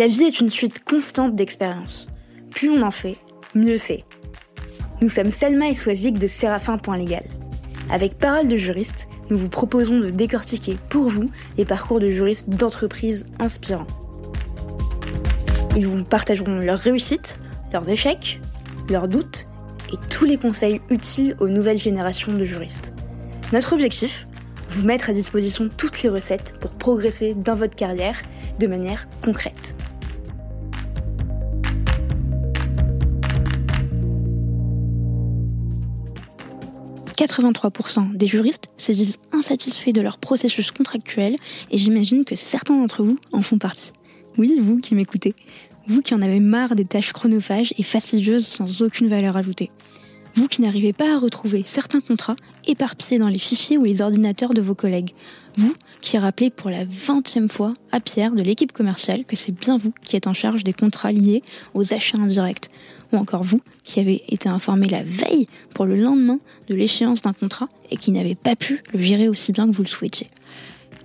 La vie est une suite constante d'expériences. Plus on en fait, mieux c'est. Nous sommes Selma et Swazik de Séraphin.légal. Avec Parole de juriste, nous vous proposons de décortiquer pour vous les parcours de juristes d'entreprises inspirants. Ils vous partageront leurs réussites, leurs échecs, leurs doutes et tous les conseils utiles aux nouvelles générations de juristes. Notre objectif Vous mettre à disposition toutes les recettes pour progresser dans votre carrière de manière concrète. « 83% des juristes se disent insatisfaits de leur processus contractuel et j'imagine que certains d'entre vous en font partie. Oui, vous qui m'écoutez. Vous qui en avez marre des tâches chronophages et fastidieuses sans aucune valeur ajoutée. Vous qui n'arrivez pas à retrouver certains contrats éparpillés dans les fichiers ou les ordinateurs de vos collègues. Vous qui rappelez pour la vingtième fois à Pierre de l'équipe commerciale que c'est bien vous qui êtes en charge des contrats liés aux achats indirects. Ou encore vous qui avez été informé la veille pour le lendemain de l'échéance d'un contrat et qui n'avez pas pu le gérer aussi bien que vous le souhaitiez.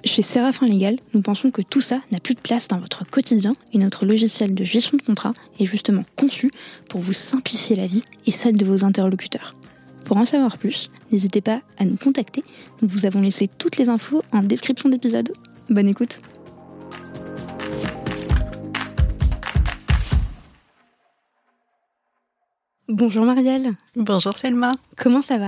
Chez Séraphin Légal, nous pensons que tout ça n'a plus de place dans votre quotidien et notre logiciel de gestion de contrat est justement conçu pour vous simplifier la vie et celle de vos interlocuteurs. Pour en savoir plus, n'hésitez pas à nous contacter. Nous vous avons laissé toutes les infos en description d'épisode. Bonne écoute Bonjour Marielle. Bonjour Selma. Comment ça va?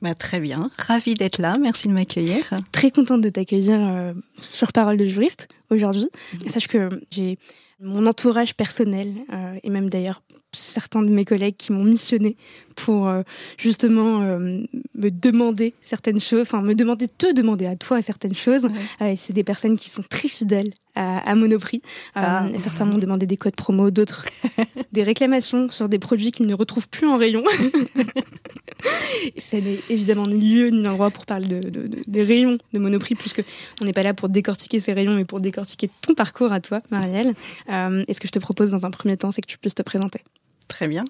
Bah, Très bien, ravie d'être là, merci de m'accueillir. Très contente de t'accueillir euh, sur Parole de juriste aujourd'hui. Sache que j'ai mon entourage personnel euh, et même d'ailleurs certains de mes collègues qui m'ont missionné pour euh, justement me demander certaines choses, enfin me demander, te demander à toi certaines choses. et c'est des personnes qui sont très fidèles à, Monoprix. Ah. certains m'ont demandé des codes promo, d'autres des réclamations sur des produits qu'ils ne retrouvent plus en rayon. Ce n'est évidemment ni lieu ni l'endroit pour parler de, des rayons de Monoprix, puisque on n'est pas là pour décortiquer ces rayons, mais pour décortiquer ton parcours à toi, Marielle. Euh, et ce que je te propose dans un premier temps, c'est que tu puisses te présenter. Très bien.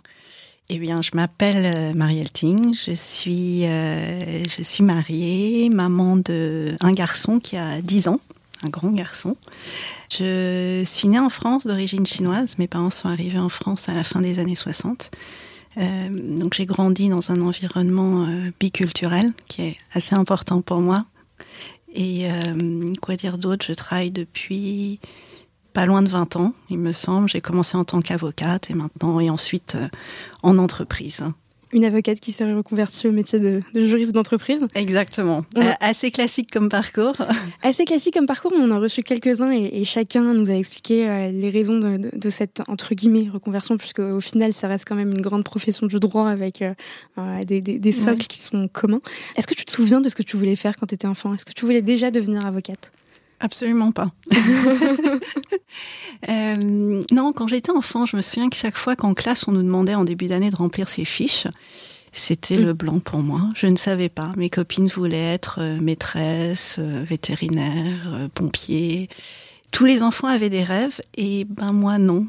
Eh bien, je m'appelle euh, Marielle Ting, je suis, euh, je suis mariée, maman d'un garçon qui a 10 ans, un grand garçon. Je suis née en France d'origine chinoise, mes parents sont arrivés en France à la fin des années 60. Euh, donc j'ai grandi dans un environnement euh, biculturel qui est assez important pour moi. Et euh, quoi dire d'autre? Je travaille depuis pas loin de 20 ans, il me semble. J'ai commencé en tant qu'avocate et maintenant et ensuite en entreprise une avocate qui s'est reconvertie au métier de, juriste d'entreprise. Exactement. Euh, assez classique comme parcours. Assez classique comme parcours. On en a reçu quelques-uns et, chacun nous a expliqué euh, les raisons de, cette entre guillemets reconversion, puisque au final, ça reste quand même une grande profession du droit avec euh, des, socles qui sont communs. Est-ce que tu te souviens de ce que tu voulais faire quand tu étais enfant? Est-ce que tu voulais déjà devenir avocate? Absolument pas. euh, non, quand j'étais enfant, je me souviens que chaque fois qu'en classe, on nous demandait en début d'année de remplir ses fiches, c'était le blanc pour moi. Je ne savais pas. Mes copines voulaient être euh, maîtresses, euh, vétérinaires, euh, pompiers. Tous les enfants avaient des rêves et ben moi non.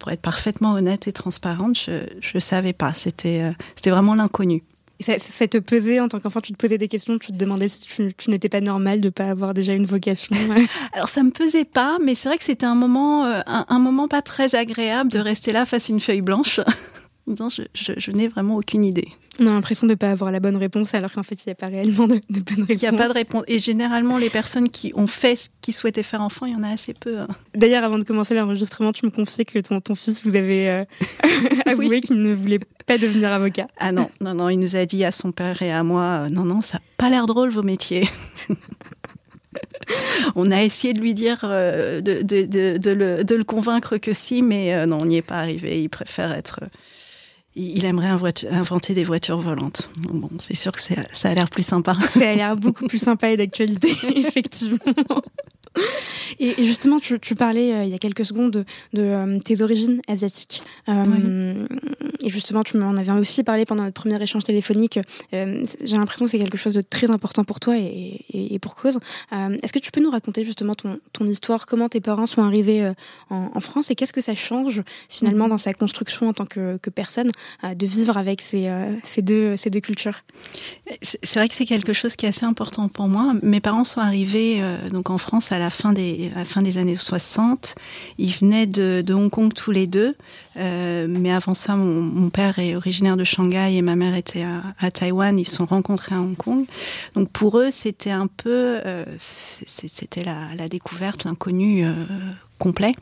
pour être parfaitement honnête et transparente, je je savais pas. C'était c'était vraiment l'inconnu. Ça, ça, te pesait en tant qu'enfant, tu te posais des questions, tu te demandais si tu, n'étais pas normal de pas avoir déjà une vocation. Alors ça me pesait pas, mais c'est vrai que c'était un moment, euh, un, moment pas très agréable de rester là face à une feuille blanche. je, je n'ai vraiment aucune idée. On a l'impression de ne pas avoir la bonne réponse, alors qu'en fait, il n'y a pas réellement de, bonne réponse. Il n'y a pas de réponse. Et généralement, les personnes qui ont fait ce qu'ils souhaitaient faire enfant, il y en a assez peu. Hein. D'ailleurs, avant de commencer l'enregistrement, tu me confiais que ton, ton fils vous avait euh, avoué qu'il ne voulait pas devenir avocat. Ah non, non, non, il nous a dit à son père et à moi, euh, non, non, ça n'a pas l'air drôle vos métiers. on a essayé de lui dire, euh, de, de, de, le, de, le, convaincre que si, mais non, on n'y est pas arrivé. Il préfère être il aimerait inventer des voitures volantes. Bon, c'est sûr que ça a l'air plus sympa. Ça a l'air beaucoup plus sympa et d'actualité, effectivement. Et, justement, tu, parlais euh, il y a quelques secondes de, euh, tes origines asiatiques. Euh, et justement, tu m'en avais aussi parlé pendant notre premier échange téléphonique. J'ai l'impression que c'est quelque chose de très important pour toi et, et, pour cause. Est-ce que tu peux nous raconter justement ton, ton histoire, comment tes parents sont arrivés en, en, France et qu'est-ce que ça change finalement dans sa construction en tant que, que personne de vivre avec ces, ces, deux, ces deux cultures? C'est vrai que c'est quelque chose qui est assez important pour moi. Mes parents sont arrivés donc en France à la fin des, à la fin des années 60. Ils venaient de, Hong Kong tous les deux. Euh, mais avant ça, mon, père est originaire de Shanghai et ma mère était à, Taïwan. Ils se sont rencontrés à Hong Kong. Donc pour eux, c'était un peu, euh, c'était la, la, découverte, l'inconnu euh, complet.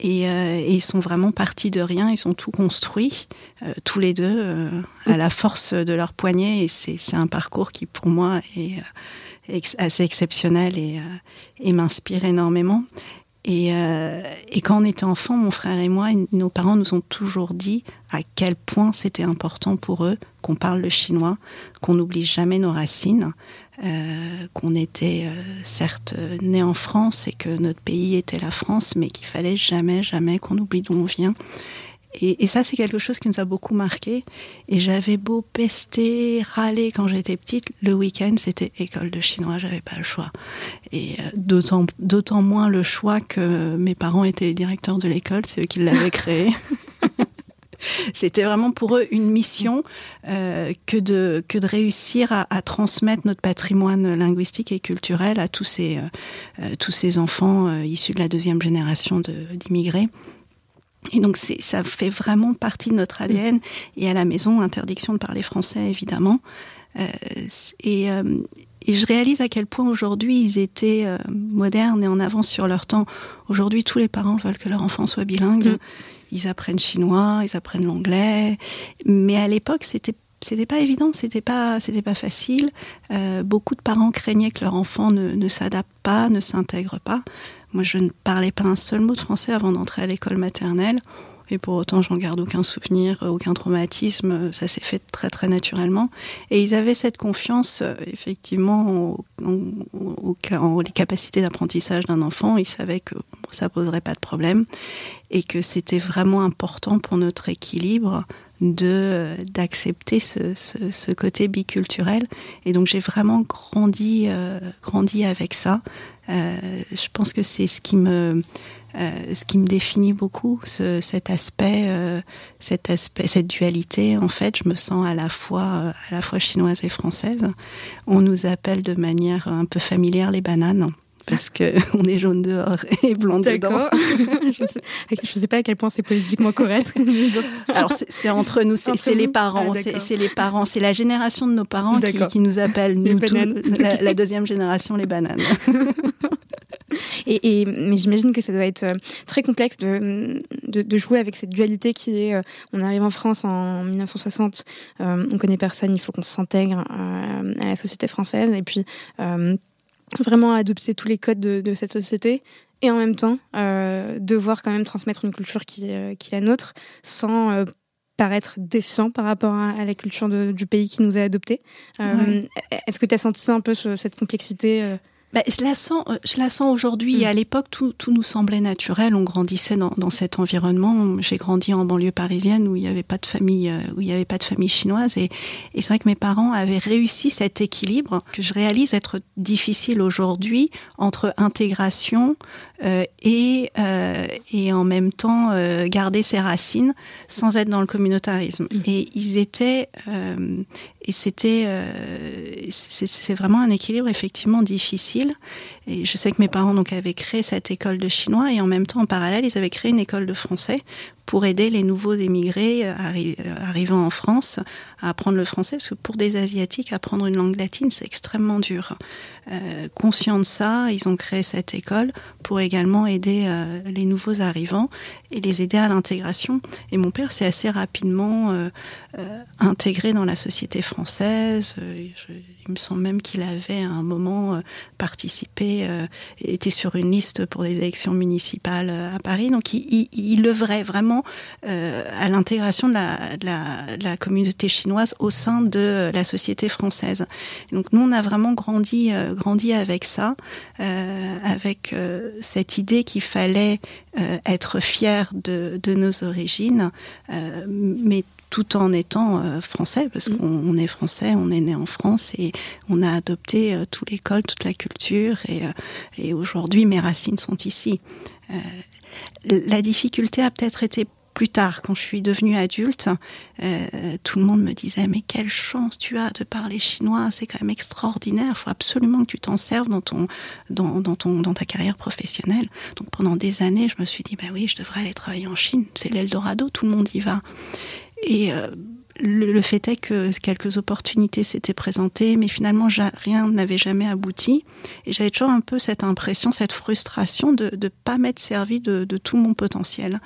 Et, ils sont vraiment partis de rien, ils sont tout construits, euh, tous les deux, à la force de leur poignet. Et c'est un parcours qui, pour moi, est, assez exceptionnel et, et m'inspire énormément. Et, euh, et, quand on était enfant, mon frère et moi, nos parents nous ont toujours dit à quel point c'était important pour eux qu'on parle le chinois, qu'on n'oublie jamais nos racines, euh, qu'on était euh, certes né en France et que notre pays était la France, mais qu'il fallait jamais, jamais qu'on oublie d'où on vient. Et, ça, c'est quelque chose qui nous a beaucoup marqué. Et j'avais beau pester, râler quand j'étais petite, le week-end, c'était école de chinois, j'avais pas le choix. Et euh, d'autant, d'autant moins le choix que mes parents étaient directeurs de l'école, c'est eux qui l'avaient créé. C'était vraiment pour eux une mission euh, que, de, que de réussir à, transmettre notre patrimoine linguistique et culturel à tous ces, euh, tous ces enfants issus de la deuxième génération d'immigrés. Et donc ça fait vraiment partie de notre ADN. Et à la maison, interdiction de parler français, évidemment. Euh, et, euh, et, je réalise à quel point aujourd'hui ils étaient euh, modernes et en avance sur leur temps. Aujourd'hui, tous les parents veulent que leur enfant soit bilingue. Mmh. Ils apprennent chinois, ils apprennent l'anglais. Mais à l'époque, c'était c'était pas évident, c'était pas, c'était pas facile. Beaucoup de parents craignaient que leur enfant ne, ne s'adapte pas, ne s'intègre pas. Moi, je ne parlais pas un seul mot de français avant d'entrer à l'école maternelle. Et pour autant, j'en garde aucun souvenir, aucun traumatisme. Ça s'est fait très, très naturellement. Et ils avaient cette confiance, effectivement, en, les capacités d'apprentissage d'un enfant. Ils savaient que ça poserait pas de problème et que c'était vraiment important pour notre équilibre de d'accepter ce, ce, ce, côté biculturel. Et donc j'ai vraiment grandi euh, grandi avec ça. Euh, je pense que c'est ce qui me euh, ce qui me définit beaucoup ce, cet aspect euh, cet aspect cette dualité. En fait je me sens à la fois à la fois chinoise et française. On nous appelle de manière un peu familière les bananes parce que on est jaune dehors et blanc dedans. je, sais, je sais pas à quel point c'est politiquement correct. Alors c'est entre nous, c'est les parents, ah, c'est les parents, c'est la génération de nos parents qui, qui, nous appellent nous, tout, la, la deuxième génération les bananes. Et, et, mais j'imagine que ça doit être euh, très complexe de, de, de, jouer avec cette dualité qui est euh, on arrive en France en 1960, euh, on connaît personne, il faut qu'on s'intègre euh, à la société française et puis euh, vraiment adopter tous les codes de, de, cette société et en même temps euh, devoir quand même transmettre une culture qui, euh, qui est la nôtre sans euh, paraître défiant par rapport à, à la culture de, du pays qui nous a adoptés. Ouais. Est-ce que tu as senti un peu ce, cette complexité bah, je la sens, je la sens aujourd'hui. Mmh. À l'époque, tout, tout, nous semblait naturel. On grandissait dans, dans cet environnement. J'ai grandi en banlieue parisienne où il n'y avait pas de famille, où il n'y avait pas de famille chinoise. Et, et c'est vrai que mes parents avaient réussi cet équilibre que je réalise être difficile aujourd'hui entre intégration euh, et euh, et en même temps euh, garder ses racines sans être dans le communautarisme. Mmh. Et ils étaient euh, et c'était euh, c'est vraiment un équilibre effectivement difficile. Et je sais que mes parents avaient créé cette école de chinois et en même temps en parallèle ils avaient créé une école de français pour aider les nouveaux émigrés arri arrivant en France à apprendre le français parce que pour des asiatiques apprendre une langue latine c'est extrêmement dur. Euh, conscient de ça, ils ont créé cette école pour également aider euh, les nouveaux arrivants et les aider à l'intégration. Et mon père s'est assez rapidement euh, euh, intégré dans la société française. Euh, il me semble même qu'il avait à un moment euh, participé, euh, était sur une liste pour des élections municipales euh, à Paris. Donc il, il, il œuvrait vraiment euh, à l'intégration de la, de, la, de la communauté chinoise au sein de la société française. Et donc nous on a vraiment grandi, euh, grandi avec ça, euh, avec euh, cette idée qu'il fallait euh, être fier de, de nos origines, euh, mais tout en étant français, parce mmh. qu'on est français, on est né en France et on a adopté tout l'école, toute la culture, et, et aujourd'hui mes racines sont ici. La difficulté a peut-être été plus tard, quand je suis devenue adulte, euh, tout le monde me disait mais quelle chance tu as de parler chinois, c'est quand même extraordinaire. Il faut absolument que tu t'en serves dans ton dans, ton dans ta carrière professionnelle. Donc pendant des années, je me suis dit bah oui, je devrais aller travailler en Chine. C'est l'Eldorado, tout le monde y va. Et euh, le, fait est que quelques opportunités s'étaient présentées, mais finalement rien n'avait jamais abouti. Et j'avais toujours un peu cette impression, cette frustration de ne pas m'être servi de, de, tout mon potentiel.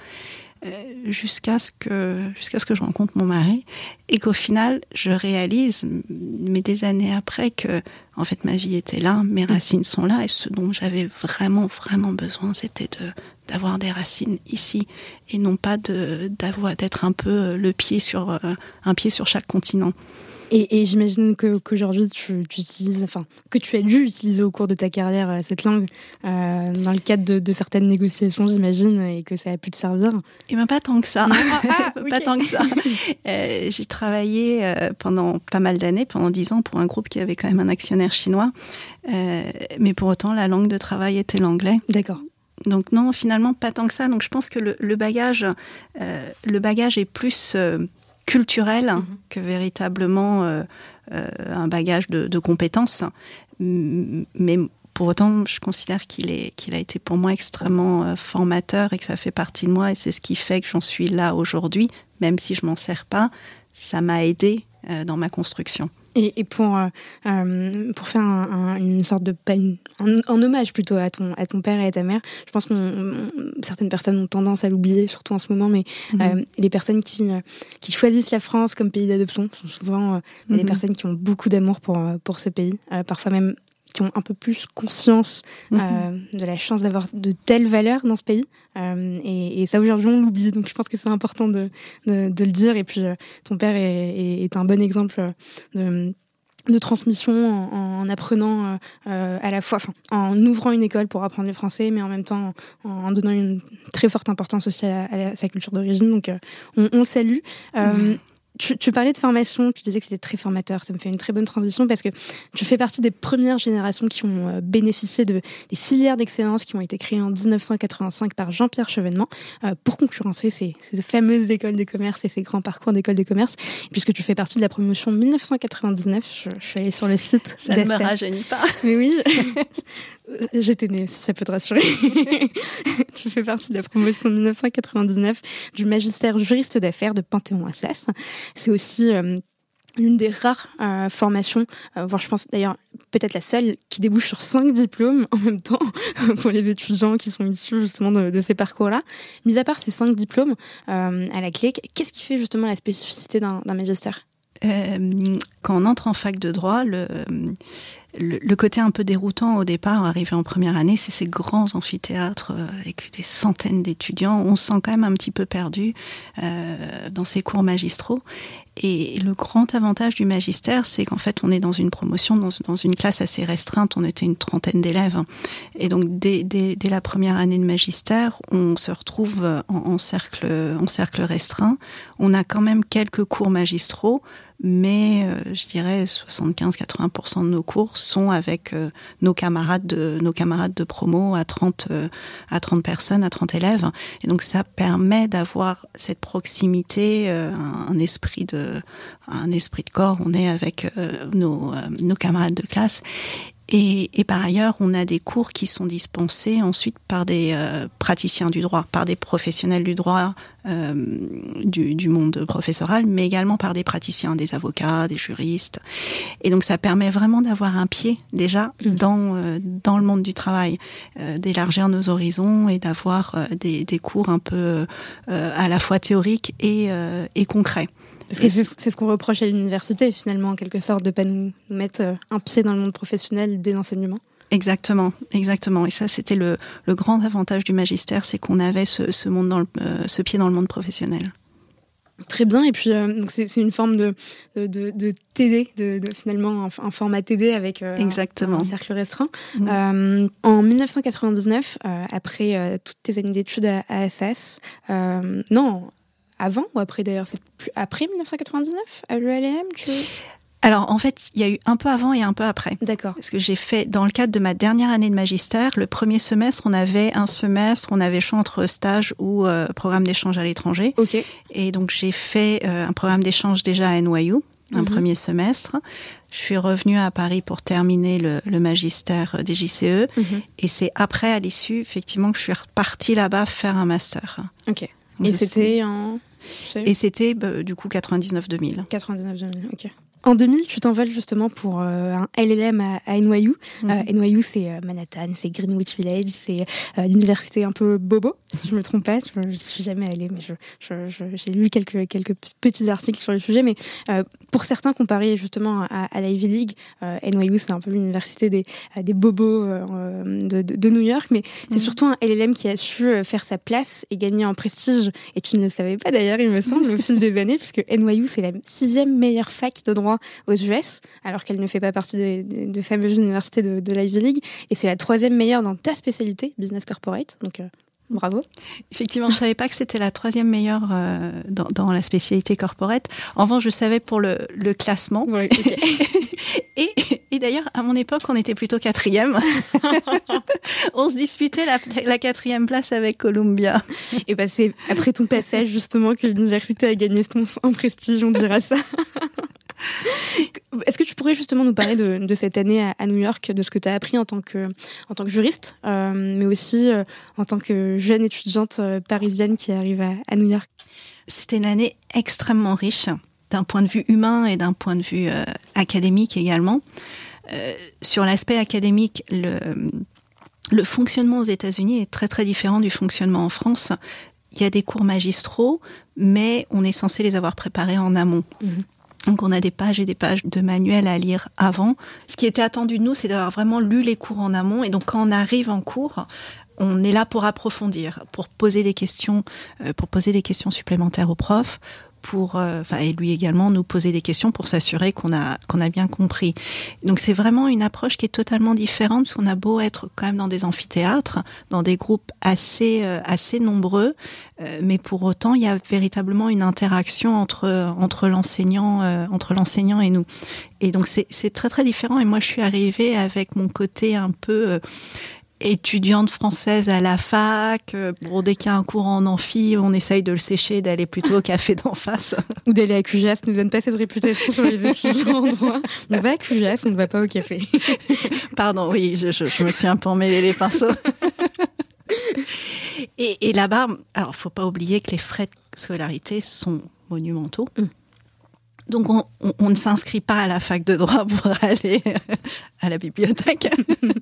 Euh, jusqu'à ce que jusqu'à ce que je rencontre mon mari et qu'au final je réalise mais des années après que en fait ma vie était là mes racines sont là et ce dont j'avais vraiment vraiment besoin c'était de d'avoir des racines ici et non pas d'avoir d'être un peu le pied sur euh, un pied sur chaque continent et, j'imagine que qu'aujourd'hui tu, utilises, enfin que tu as dû utiliser au cours de ta carrière euh, cette langue euh, dans le cadre de, certaines négociations, j'imagine, et que ça a pu te servir. Et eh bien pas tant que ça, ah, pas tant que ça. Euh, j'ai travaillé pendant pas mal d'années, pendant dix ans, pour un groupe qui avait quand même un actionnaire chinois, mais pour autant la langue de travail était l'anglais. D'accord. Donc non, finalement pas tant que ça. Donc je pense que le, le bagage, le bagage est plus culturel mhm. que véritablement euh, euh, un bagage de, compétences. Mais pour autant, je considère qu'il est qu'il a été pour moi extrêmement euh, formateur et que ça fait partie de moi et c'est ce qui fait que j'en suis là aujourd'hui, même si je m'en sers pas. Ça m'a aidé dans ma construction. Et, et pour, euh, euh, pour faire un, une sorte de peine, en, hommage plutôt à ton, à ton père et à ta mère, je pense que certaines personnes ont tendance à l'oublier, surtout en ce moment, mais mhm. euh, les personnes qui, qui choisissent la France comme pays d'adoption sont souvent des mhm. personnes qui ont beaucoup d'amour pour, pour ce pays, parfois même qui ont un peu plus conscience mhm. euh, de la chance d'avoir de telles valeurs dans ce pays. Euh, et, et, ça, aujourd'hui, on l'oublie. Donc, je pense que c'est important de, de, de, le dire. Et puis, euh, ton père est, est, un bon exemple de, de transmission en, en apprenant euh, à la fois, enfin, en ouvrant une école pour apprendre le français, mais en même temps en, donnant une très forte importance aussi à, à, sa culture d'origine. Donc, on, on, le salue. Tu, tu, parlais de formation, tu disais que c'était très formateur. Ça me fait une très bonne transition parce que tu fais partie des premières générations qui ont euh, bénéficié de, des filières d'excellence qui ont été créées en 1985 par Jean-Pierre Chevènement euh, pour concurrencer ces, ces, fameuses écoles de commerce et ces grands parcours d'écoles de commerce. puisque tu fais partie de la promotion 1999, je, je suis allée sur le site. Ça ne me rajeunit pas. Mais oui, j'étais née, ça peut te rassurer. tu fais partie de la promotion 1999 du magistère juriste d'affaires de Panthéon-Assas. C'est aussi euh, l'une des rares euh, formations, euh, voire je pense d'ailleurs peut-être la seule, qui débouche sur cinq diplômes en même temps pour les étudiants qui sont issus justement de, ces parcours-là. Mis à part ces cinq diplômes à la clé, qu'est-ce qui fait justement la spécificité d'un magistère? Quand on entre en fac de droit, le, le, côté un peu déroutant au départ, arrivé en première année, c'est ces grands amphithéâtres euh, avec des centaines d'étudiants. On se sent quand même un petit peu perdu euh, dans ces cours magistraux. Et le grand avantage du magistère, c'est qu'en fait, on est dans une promotion, dans, une classe assez restreinte. On était une trentaine d'élèves. Et donc, dès, dès, dès, la première année de magistère, on se retrouve en, en, cercle, en cercle restreint. On a quand même quelques cours magistraux, mais euh, je dirais 75-80% de nos cours sont avec euh, nos camarades de nos camarades de promo à 30 euh, à 30 personnes, à 30 élèves. Et donc ça permet d'avoir cette proximité, un, esprit de un esprit de corps. On est avec nos nos camarades de classe et, et, par ailleurs, on a des cours qui sont dispensés ensuite par des euh, praticiens du droit, par des professionnels du droit euh, du, du, monde professoral, mais également par des praticiens, des avocats, des juristes. Et donc, ça permet vraiment d'avoir un pied déjà mmh. dans euh, dans le monde du travail, euh, d'élargir nos horizons et d'avoir des, des, cours un peu à la fois théoriques et, et concrets. Parce que c'est ce qu'on reproche à l'université, finalement, en quelque sorte, de pas nous mettre euh, un pied dans le monde professionnel dès l'enseignement. Exactement, exactement. Et ça, c'était le, le, grand avantage du magistère, c'est qu'on avait ce, ce, monde dans le, euh, ce pied dans le monde professionnel. Très bien. Et puis, euh, c'est une forme de, de, de, de TD, de, de, finalement un, format TD avec Exactement. Un, cercle restreint. Mmh. en 1999, après toutes tes années d'études à, à non, avant ou après d'ailleurs? C'est après 1999 à l'ELM tu... Alors en fait, il y a eu un peu avant et un peu après. D'accord. Parce que j'ai fait, dans le cadre de ma dernière année de magistère, le premier semestre, on avait un semestre, on avait choix entre stage ou euh, programme d'échange à l'étranger. Ok. Et donc j'ai fait euh, un programme d'échange déjà à NYU, un Mhm. premier semestre. Je suis revenue à Paris pour terminer le, le magistère des JCE. Mhm. Et c'est après, à l'issue, effectivement, que je suis repartie là-bas faire un master. Ok. Donc, Et c'était en Et c'était bah, du coup 99-2000. 99-2000, ok. En 2000, tu t'envoles justement pour euh, un LLM à, à NYU. Mhm. Euh, NYU, c'est euh, Manhattan, c'est Greenwich Village, c'est l'université un peu bobo, si je me trompe pas. Je, je suis jamais allée, mais je, je- je- j'ai lu quelques, quelques petits articles sur le sujet. Mais pour certains, comparé justement à, à l'Ivy League, NYU, c'est un peu l'université des, des bobos de, de- de New York. Mais c'est Mhm. surtout un LLM qui a su faire sa place et gagner en prestige. Et tu ne le savais pas d'ailleurs, il me semble, au fil des années, puisque NYU, c'est la sixième meilleure fac de droit aux US, alors qu'elle ne fait pas partie des, des- des fameuses universités de, de l'Ivy League. Et c'est la troisième meilleure dans ta spécialité, business corporate. Donc, euh, bravo. Effectivement, je savais pas que c'était la troisième meilleure euh, dans, dans la spécialité corporate. En revanche, je savais pour le, le classement. Et, et d'ailleurs, à mon époque, on était plutôt quatrième. on se disputait la, la quatrième place avec Columbia. Et bah, c'est après ton passage, justement, que l'université a gagné son, en prestige, on dira ça. Est-ce que tu pourrais justement nous parler de, de cette année à, à New York, de ce que tu as appris en tant que, en tant que juriste, euh, mais aussi euh, en tant que jeune étudiante euh, parisienne qui arrive à, à New York? C'était une année extrêmement riche, d'un point de vue humain et d'un point de vue euh, académique également. Sur l'aspect académique, le, le fonctionnement aux États-Unis est très très différent du fonctionnement en France. Il y a des cours magistraux, mais on est censé les avoir préparés en amont. Mhm. Donc on a des pages et des pages de manuels à lire avant. Ce qui était attendu de nous, c'est d'avoir vraiment lu les cours en amont. Et donc quand on arrive en cours, on est là pour approfondir, pour poser des questions, euh, pour poser des questions supplémentaires au prof, pour, euh, enfin, et lui également nous poser des questions pour s'assurer qu'on a qu'on a bien compris. Donc c'est vraiment une approche qui est totalement différente parce qu'on a beau être quand même dans des amphithéâtres, dans des groupes assez euh, assez nombreux, euh, mais pour autant il y a véritablement une interaction entre entre l'enseignant entre l'enseignant et nous. Et donc c'est très très différent. Et moi je suis arrivée avec mon côté un peu étudiante française à la fac. euh, Bon, dès qu'il y a un cours en amphi, on essaye de le sécher, d'aller plutôt au café d'en face. Ou d'aller à Cujas ne donne pas cette réputation sur les étudiants en droit. On va à Cujas, on ne va pas au café. Pardon, oui, je, je, je me suis un peu emmêlé les pinceaux. et, et là-bas, alors faut pas oublier que les frais de scolarité sont monumentaux. Mm. Donc on, on- on ne s'inscrit pas à la fac de droit pour aller à la bibliothèque.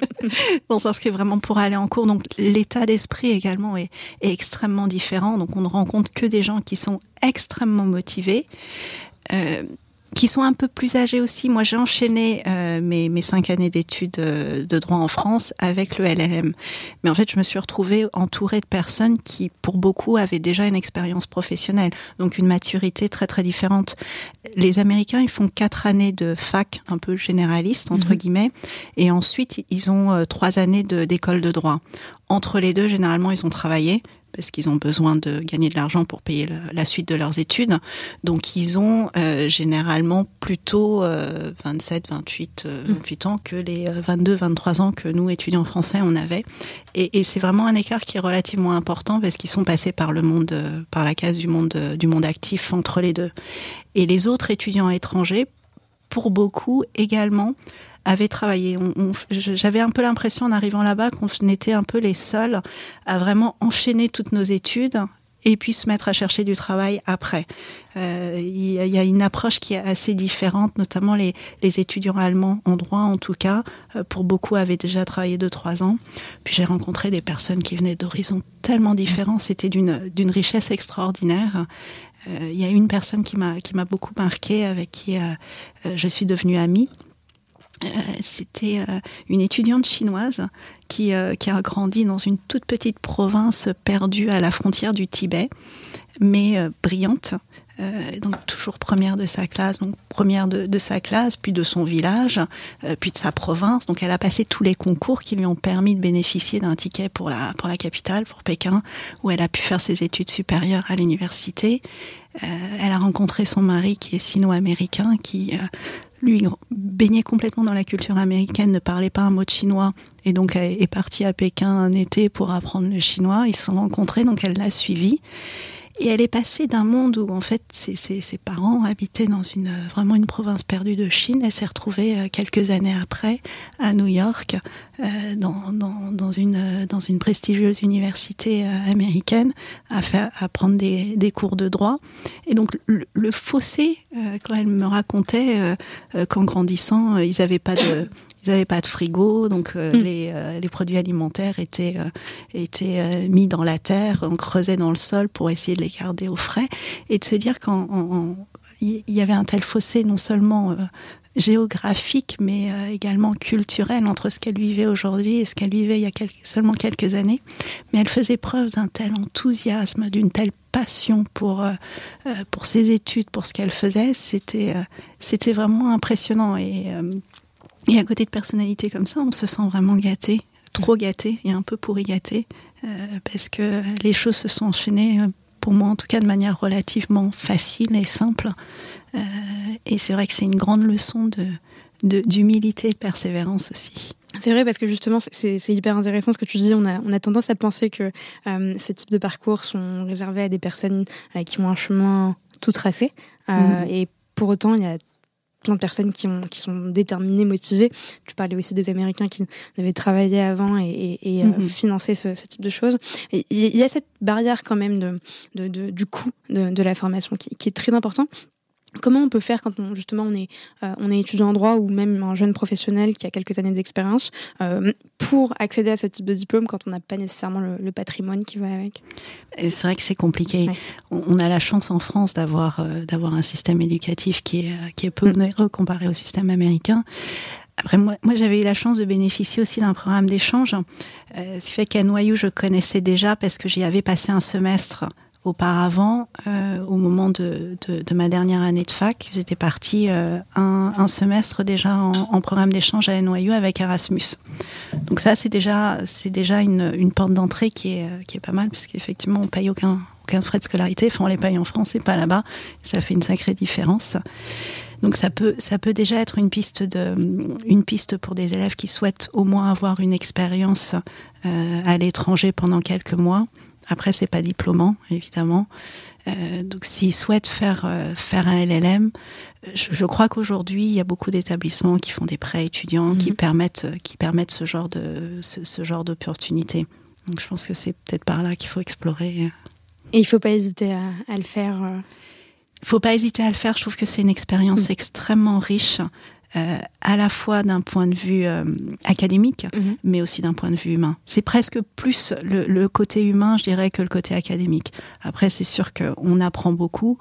on s'inscrit vraiment pour aller en cours. Donc l'état d'esprit également est, est extrêmement différent. Donc on ne rencontre que des gens qui sont extrêmement motivés. Euh, qui sont un peu plus âgés aussi. Moi, j'ai enchaîné euh, mes, mes cinq années d'études euh, de droit en France avec le LLM. Mais en fait, je me suis retrouvée entourée de personnes qui, pour beaucoup, avaient déjà une expérience professionnelle, donc une maturité très très différente. Les Américains, ils font quatre années de fac un peu généraliste entre Mhm. guillemets, et ensuite ils ont euh, trois années de- d'école de droit. Entre les deux, généralement, ils ont travaillé parce qu'ils ont besoin de gagner de l'argent pour payer le- la suite de leurs études. Donc ils ont euh, généralement plutôt euh, 27, 28, euh, Mm. 28 ans que les euh, 22, 23 ans que nous, étudiants français, on avait. Et, et c'est vraiment un écart qui est relativement important parce qu'ils sont passés par le monde, euh, par la case du monde, euh, du monde actif entre les deux. Et les autres étudiants étrangers, pour beaucoup également, avaient travaillé. J'avais un peu l'impression en arrivant là-bas qu'on était un peu les seuls à vraiment enchaîner toutes nos études et puis se mettre à chercher du travail après. Euh, Il y, a- une approche qui est assez différente, notamment les, étudiants allemands en droit en tout cas, euh, pour beaucoup avaient déjà travaillé deux trois ans. Puis j'ai rencontré des personnes qui venaient d'horizons tellement différents, c'était d'une richesse extraordinaire. Euh, Il y a une personne qui m'a beaucoup marqué, avec qui je suis devenue amie C'était une étudiante chinoise qui, qui a grandi dans une toute petite province perdue à la frontière du Tibet, mais brillante, euh, donc toujours première de sa classe, donc première de, sa classe, puis de son village, euh, puis de sa province. Donc elle a passé tous les concours qui lui ont permis de bénéficier d'un ticket pour la pour la capitale, pour Pékin, où elle a pu faire ses études supérieures à l'université. Euh, elle a rencontré son mari qui est sino-américain, qui lui baignait complètement dans la culture américaine, ne parlait pas un mot de chinois et donc est parti à Pékin un été pour apprendre le chinois. Ils se sont rencontrés, donc elle l'a suivi. Et elle est passée d'un monde où en fait ses, parents habitaient dans une vraiment une province perdue de Chine. Elle s'est retrouvée euh, quelques années après à New York euh, dans, dans, une dans une prestigieuse université euh, américaine à faire à prendre des, des cours de droit. Et donc le, fossé euh, quand elle me racontait qu'en grandissant ils n'avaient pas de ils n'avaient pas de frigo, donc euh, mm. les, euh, les, produits alimentaires étaient, euh, étaient mis dans la terre, on creusait dans le sol pour essayer de les garder au frais, et de se dire qu'il y avait un tel fossé non seulement géographique, mais également culturel entre ce qu'elle vivait aujourd'hui et ce qu'elle vivait il y a seulement quelques années. Mais elle faisait preuve d'un tel enthousiasme, d'une telle passion pour pour ses études, pour ce qu'elle faisait. C'était c'était vraiment impressionnant et et à côté de personnalités comme ça, on se sent vraiment gâté, trop gâté et un peu pourri gâté, euh, parce que les choses se sont enchaînées, euh, pour moi en tout cas, de manière relativement facile et simple. Euh, et c'est vrai que c'est une grande leçon de d'humilité et de persévérance aussi. C'est vrai parce que justement c'est hyper intéressant ce que tu dis. On a, on a tendance à penser que euh, ce type de parcours sont réservés à des personnes qui ont un chemin tout tracé. Mmh. Et pour autant, il y a plein de personnes qui, ont, qui sont déterminées, motivées. Tu parlais aussi des Américains qui avaient travaillé avant et, et, euh, mm-hmm. financé ce, ce, type de choses. Il y a cette barrière quand même de, de, de du coût de, de la formation qui, qui est très important. Comment on peut faire quand on, justement on est, euh, on est étudiant en droit ou même un jeune professionnel qui a quelques années d'expérience euh, pour accéder à ce type de diplôme quand on n'a pas nécessairement le, le, patrimoine qui va avec? C'est vrai que c'est compliqué. Ouais. On a la chance en France d'avoir euh, d'avoir un système éducatif qui est qui est peu mm. onéreux comparé au système américain. Après, moi, moi j'avais eu la chance de bénéficier aussi d'un programme d'échange, euh, ce qui fait qu'à Noyau, je connaissais déjà parce que j'y avais passé un semestre auparavant, euh, au moment de, ma dernière année de fac, j'étais partie euh, un, semestre déjà en, programme d'échange à NYU avec Erasmus. Donc ça, c'est déjà, une, porte d'entrée qui est, est pas mal, puisqu'effectivement, on paye aucun, frais de scolarité. Enfin, on les paye en France et pas là-bas. Ça fait une sacrée différence. Donc ça peut, déjà être une piste pour des élèves qui souhaitent au moins avoir une expérience euh, à l'étranger pendant quelques mois après, c'est pas diplômant, évidemment. Euh, donc, s'ils souhaitent faire euh, faire un LLM, je, je crois qu'aujourd'hui, il y a beaucoup d'établissements qui font des prêts étudiants, mm qui mhm. permettent qui permettent ce genre de ce, ce genre d'opportunité. Donc, je pense que c'est peut-être par là qu'il faut explorer. Et il faut pas hésiter à, à le faire. Euh... Il faut pas hésiter à le faire. Je trouve que c'est une expérience mmh. extrêmement riche euh, à la fois d'un point de vue euh, académique, mm -hmm. mais aussi d'un point de vue humain. C'est presque plus le, le, côté humain, je dirais, que le côté académique. Après, c'est sûr qu'on apprend beaucoup.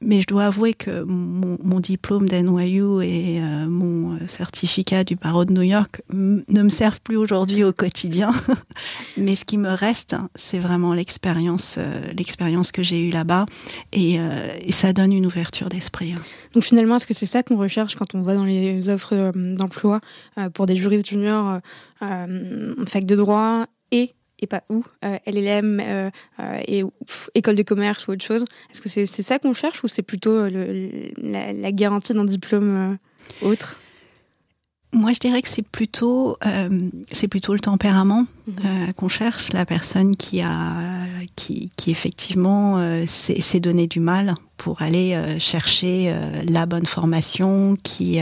Mais je dois avouer que mon, mon diplôme d'NYU et euh, mon certificat du barreau de New York ne me servent plus aujourd'hui au quotidien. Mais ce qui me reste, c'est vraiment l'expérience, euh, l'expérience que j'ai eue là-bas, et, euh, et, ça donne une ouverture d'esprit. Donc finalement, est-ce que c'est ça qu'on recherche quand on va dans les offres euh, d'emploi euh, pour des juristes juniors euh, fac de droit et et pas où, euh, LLM euh, euh, et pff, école de commerce ou autre chose. Est-ce que c'est ça qu'on cherche ou c'est plutôt le, la, la, garantie d'un diplôme autre? Moi, je dirais que c'est plutôt, euh, c'est plutôt le tempérament euh, qu'on cherche, la personne qui a, qui, qui effectivement euh, s'est donné du mal pour aller chercher la bonne formation, qui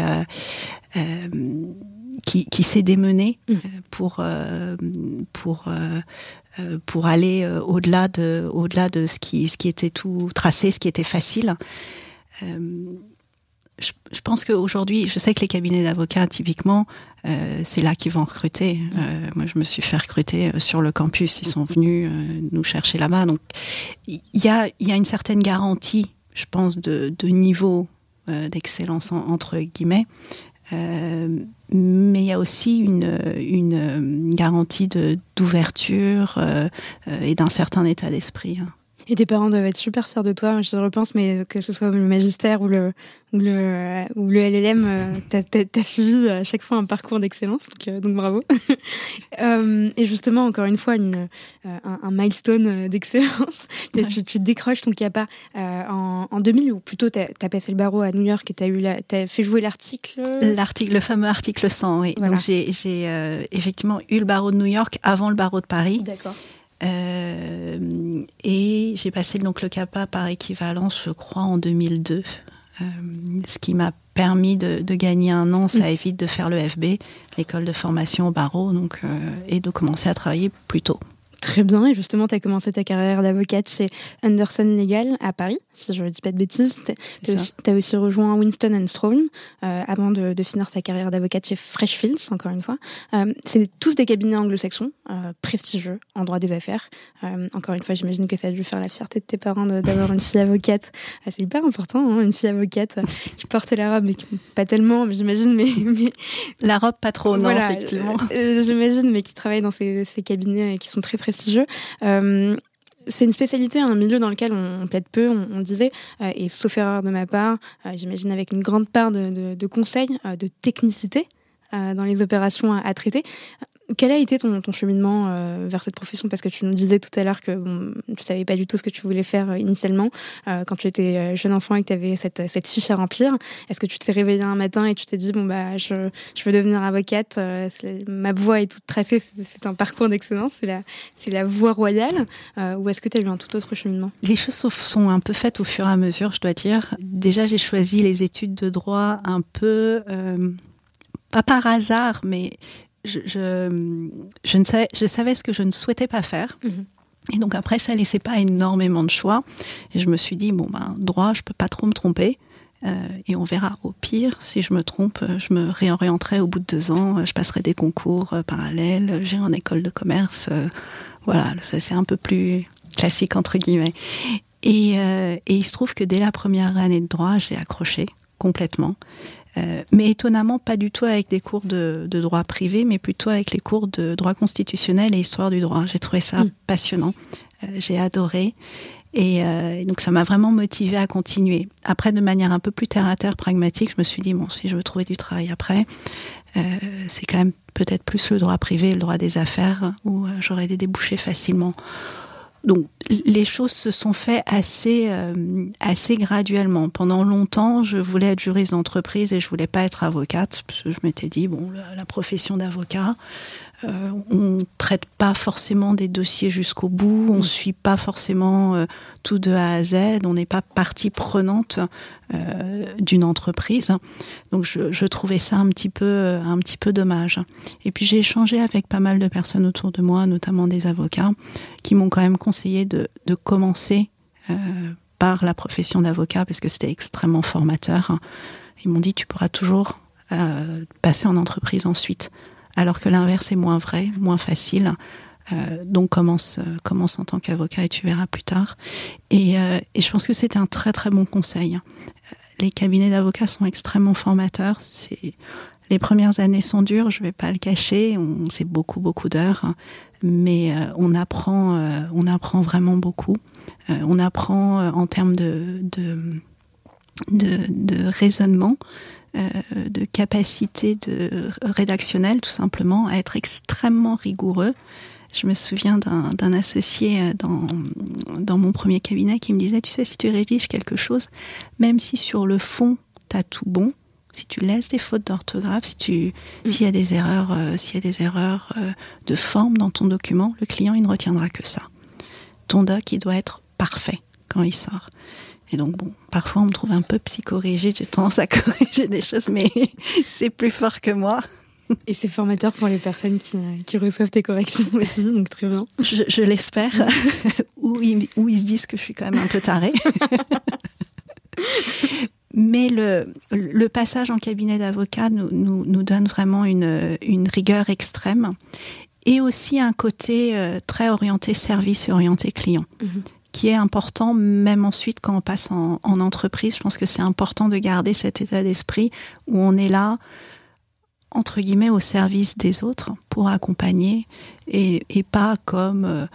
qui, qui s'est démené mmh. pour euh, pour euh, pour aller au-delà de au-delà de ce qui ce qui était tout tracé, ce qui était facile. Je, je, pense qu'aujourd'hui, je sais que les cabinets d'avocats, typiquement, euh, c'est là qu'ils vont recruter. Euh, moi, je me suis fait recruter sur le campus. Ils sont venus euh, nous chercher là-bas. Donc, il y a, y a une certaine garantie, je pense, de, de niveau d'excellence, entre guillemets. Mais il y a aussi une, une garantie d'ouverture et d'un certain état d'esprit. Et tes parents doivent être super fiers de toi, je repense, mais que ce soit le magistère ou le, ou le, ou le LLM, euh, t'as as, suivi à chaque fois un parcours d'excellence, donc, euh, donc, bravo. euh, et justement, encore une fois, une, un, un, milestone d'excellence. Ouais. Tu, tu, décroches ton CAPA en, en 2000, ou plutôt t'as as passé le barreau à New York et t'as eu la, as fait jouer l'article? L'article, le fameux article 100, oui. Voilà. Donc j'ai effectivement eu le barreau de New York avant le barreau de Paris. D'accord. Euh, et j'ai passé donc le CAPA par équivalence, je crois, en 2002. Euh, ce qui m'a permis de, de, gagner un an, ça évite de faire le FB, l'école de formation au barreau, donc, euh, et de commencer à travailler plus tôt. Très bien, et justement, tu as commencé ta carrière d'avocate chez Anderson Legal à Paris, si je ne dis pas de bêtises. Tu as, aussi rejoint Winston Strawn euh, avant de, de, finir ta carrière d'avocate chez Freshfields, encore une fois. Euh, c'est tous des cabinets anglo-saxons, euh, prestigieux en droit des affaires. Encore une fois, j'imagine que ça a dû faire la fierté de tes parents d'avoir une fille avocate. Euh, c'est hyper important, hein, une fille avocate qui porte la robe, mais qui, pas tellement, j'imagine, mais, mais, La robe, pas trop, non, voilà, effectivement. J'imagine, mais qui travaille dans ces, ces cabinets qui sont très prestigieux Euh, c'est une spécialité, un milieu dans lequel on, plaide peu, on, disait, euh, et sauf erreur de ma part, euh, j'imagine avec une grande part de, conseils, de technicité dans les opérations à traiter. Quel a été ton, cheminement euh, vers cette profession? Parce que tu nous disais tout à l'heure que tu savais pas du tout ce que tu voulais faire euh, initialement euh, quand tu étais jeune enfant et que tu avais cette, fiche à remplir. Est-ce que tu t'es réveillé un matin et tu t'es dit bon bah je, veux devenir avocate Ma voie est toute tracée, c'est un parcours d'excellence, c'est la voie royale. Ou est-ce que tu as eu un tout autre cheminement? Les choses sont un peu faites au fur et à mesure, je dois dire. Déjà j'ai choisi les études de droit un peu pas par hasard, mais je, je, je, ne savais, je savais ce que je ne souhaitais pas faire. Mmh. Et donc après, ça laissait pas énormément de choix. Et je me suis dit, bon, ben, droit, je peux pas trop me tromper. Euh, et on verra. Au pire, si je me trompe, je me réorienterai au bout de deux ans. Je passerai des concours euh, parallèles. J'ai en école de commerce. Euh, voilà, ça c'est un peu plus classique entre guillemets. Et, euh, et il se trouve que dès la première année de droit, j'ai accroché complètement. Euh, mais étonnamment pas du tout avec des cours de, de, droit privé, mais plutôt avec les cours de droit constitutionnel et histoire du droit. J'ai trouvé ça mmh. passionnant, euh, j'ai adoré. Et euh, donc ça m'a vraiment motivé à continuer. Après, de manière un peu plus terre à terre, pragmatique, je me suis dit bon, si je veux trouver du travail après, euh, c'est quand même peut-être plus le droit privé, le droit des affaires, où j'aurais des débouchés facilement. Donc les choses se sont faites assez euh, assez graduellement. Pendant longtemps, je voulais être juriste d'entreprise et je voulais pas être avocate parce que je m'étais dit bon la, la profession d'avocat, euh, on traite pas forcément des dossiers jusqu'au bout, on mmh. suit pas forcément euh, tout de A à Z, on n'est pas partie prenante euh, d'une entreprise. Donc je, je, trouvais ça un petit peu un petit peu dommage. Et puis j'ai échangé avec pas mal de personnes autour de moi, notamment des avocats, qui m'ont quand même conseillé de, de commencer par la profession d'avocat parce que c'était extrêmement formateur. Ils m'ont dit tu pourras toujours passer en entreprise ensuite alors que l'inverse est moins vrai, moins facile. Euh, donc commence, euh, commence en tant qu'avocat et tu verras plus tard. Et, euh, et je pense que c'est un très très bon conseil. Les cabinets d'avocats sont extrêmement formateurs. C'est les premières années sont dures, je vais pas le cacher. On c'est beaucoup beaucoup d'heures, mais euh, on apprend, euh, on apprend vraiment beaucoup. Euh, on apprend en termes de, de de, de raisonnement, euh, de capacité de rédactionnelle, tout simplement, à être extrêmement rigoureux. Je me souviens d'un associé dans, dans mon premier cabinet qui me disait, tu sais, si tu rédiges quelque chose, même si sur le fond, tu as tout bon, si tu laisses des fautes d'orthographe, si tu, mmh. s'il y a des erreurs, euh, s'il y a des erreurs euh, de forme dans ton document, le client il ne retiendra que ça. Ton doc il doit être parfait quand il sort. Et donc, bon, parfois on me trouve un peu psychorigide, j'ai tendance à corriger des choses, mais c'est plus fort que moi. Et c'est formateur pour les personnes qui, qui, reçoivent tes corrections aussi, donc très bien. Je, je l'espère. ou, ils, ou ils se disent que je suis quand même un peu tarée. Mais le, le passage en cabinet d'avocat nous, nous, nous, donne vraiment une, une rigueur extrême et aussi un côté euh, très orienté service et orienté client. -hmm qui est important même ensuite quand on passe en, en entreprise. Je pense que c'est important de garder cet état d'esprit où on est là entre guillemets au service des autres pour accompagner et, et pas comme euh,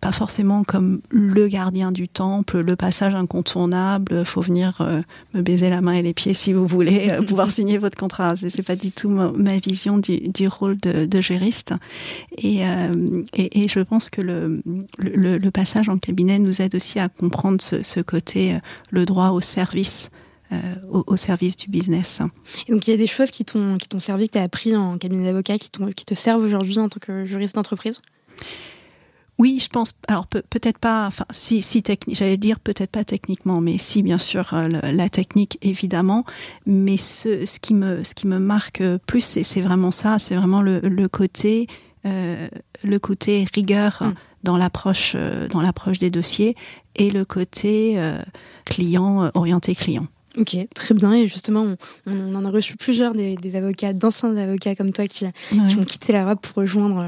pas forcément comme le gardien du temple, le passage incontournable, faut venir euh, me baiser la main et les pieds si vous voulez euh, pouvoir signer votre contrat. C'est pas du tout ma, vision du, du, rôle de, de juriste. Et, et, et, je pense que le, le, le, passage en cabinet nous aide aussi à comprendre ce, ce côté, le droit au service. au, au, service du business. Et donc il y a des choses qui t'ont qui t'ont servi, que tu as appris en cabinet d'avocat, qui, qui te servent aujourd'hui en tant que juriste d'entreprise? Oui, je pense. Alors peut, être pas. Enfin, si, si technique. J'allais dire peut-être pas techniquement, mais si bien sûr euh, la technique évidemment. Mais ce, ce qui me, ce qui me marque plus, c'est vraiment ça. C'est vraiment le, le côté, euh, le côté rigueur. Mm. dans l'approche euh, dans l'approche des dossiers et le côté euh, client orienté client. Ok, très bien. Et justement, on, en a reçu plusieurs des, avocats, d'anciens avocats comme toi qui, ont quitté l'Europe pour rejoindre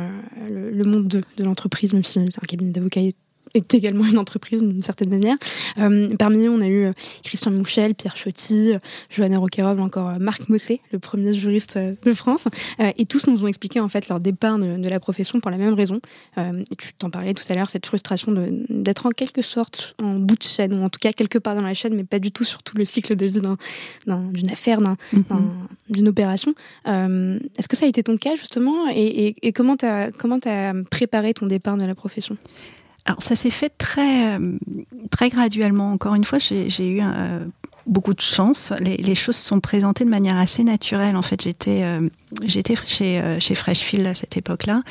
euh, le, monde de, de l'entreprise, même si un cabinet d'avocats est est également une entreprise d'une certaine manière. Euh, parmi eux, on a eu euh, Christian Mouchel, Pierre Chotti, euh, Johanna Roquerol, encore Marc Mossé, le premier juriste de France. et tous nous ont expliqué en fait leur départ de, la profession pour la même raison. et tu t'en parlais tout à l'heure, cette frustration d'être en quelque sorte en bout de chaîne, ou en tout cas quelque part dans la chaîne, mais pas du tout sur tout le cycle de vie d'une affaire, mm-hmm. d'une opération. Est-ce que ça a été ton cas justement? Et, et, et comment tu as, as préparé ton départ de la profession? Alors ça s'est fait très euh, très graduellement. Encore une fois, j'ai eu euh, beaucoup de chance. Les, les, choses se sont présentées de manière assez naturelle. En fait, j'étais euh, chez chez Freshfield à cette époque-là,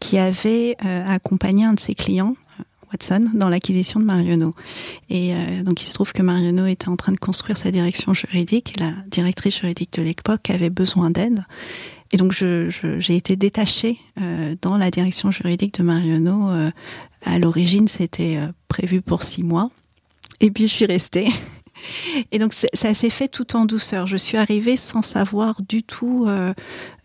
qui avait accompagné un de ses clients. Watson dans l'acquisition de Marionneau. Et donc il se trouve que Marionneau était en train de construire sa direction juridique et la directrice juridique de l'époque avait besoin d'aide. Et donc j'ai été détachée euh, dans la direction juridique de Marionneau. Euh, à l'origine, c'était euh, prévu pour six mois. Et puis je suis restée. Et donc ça s'est fait tout en douceur. Je suis arrivée sans savoir du tout euh,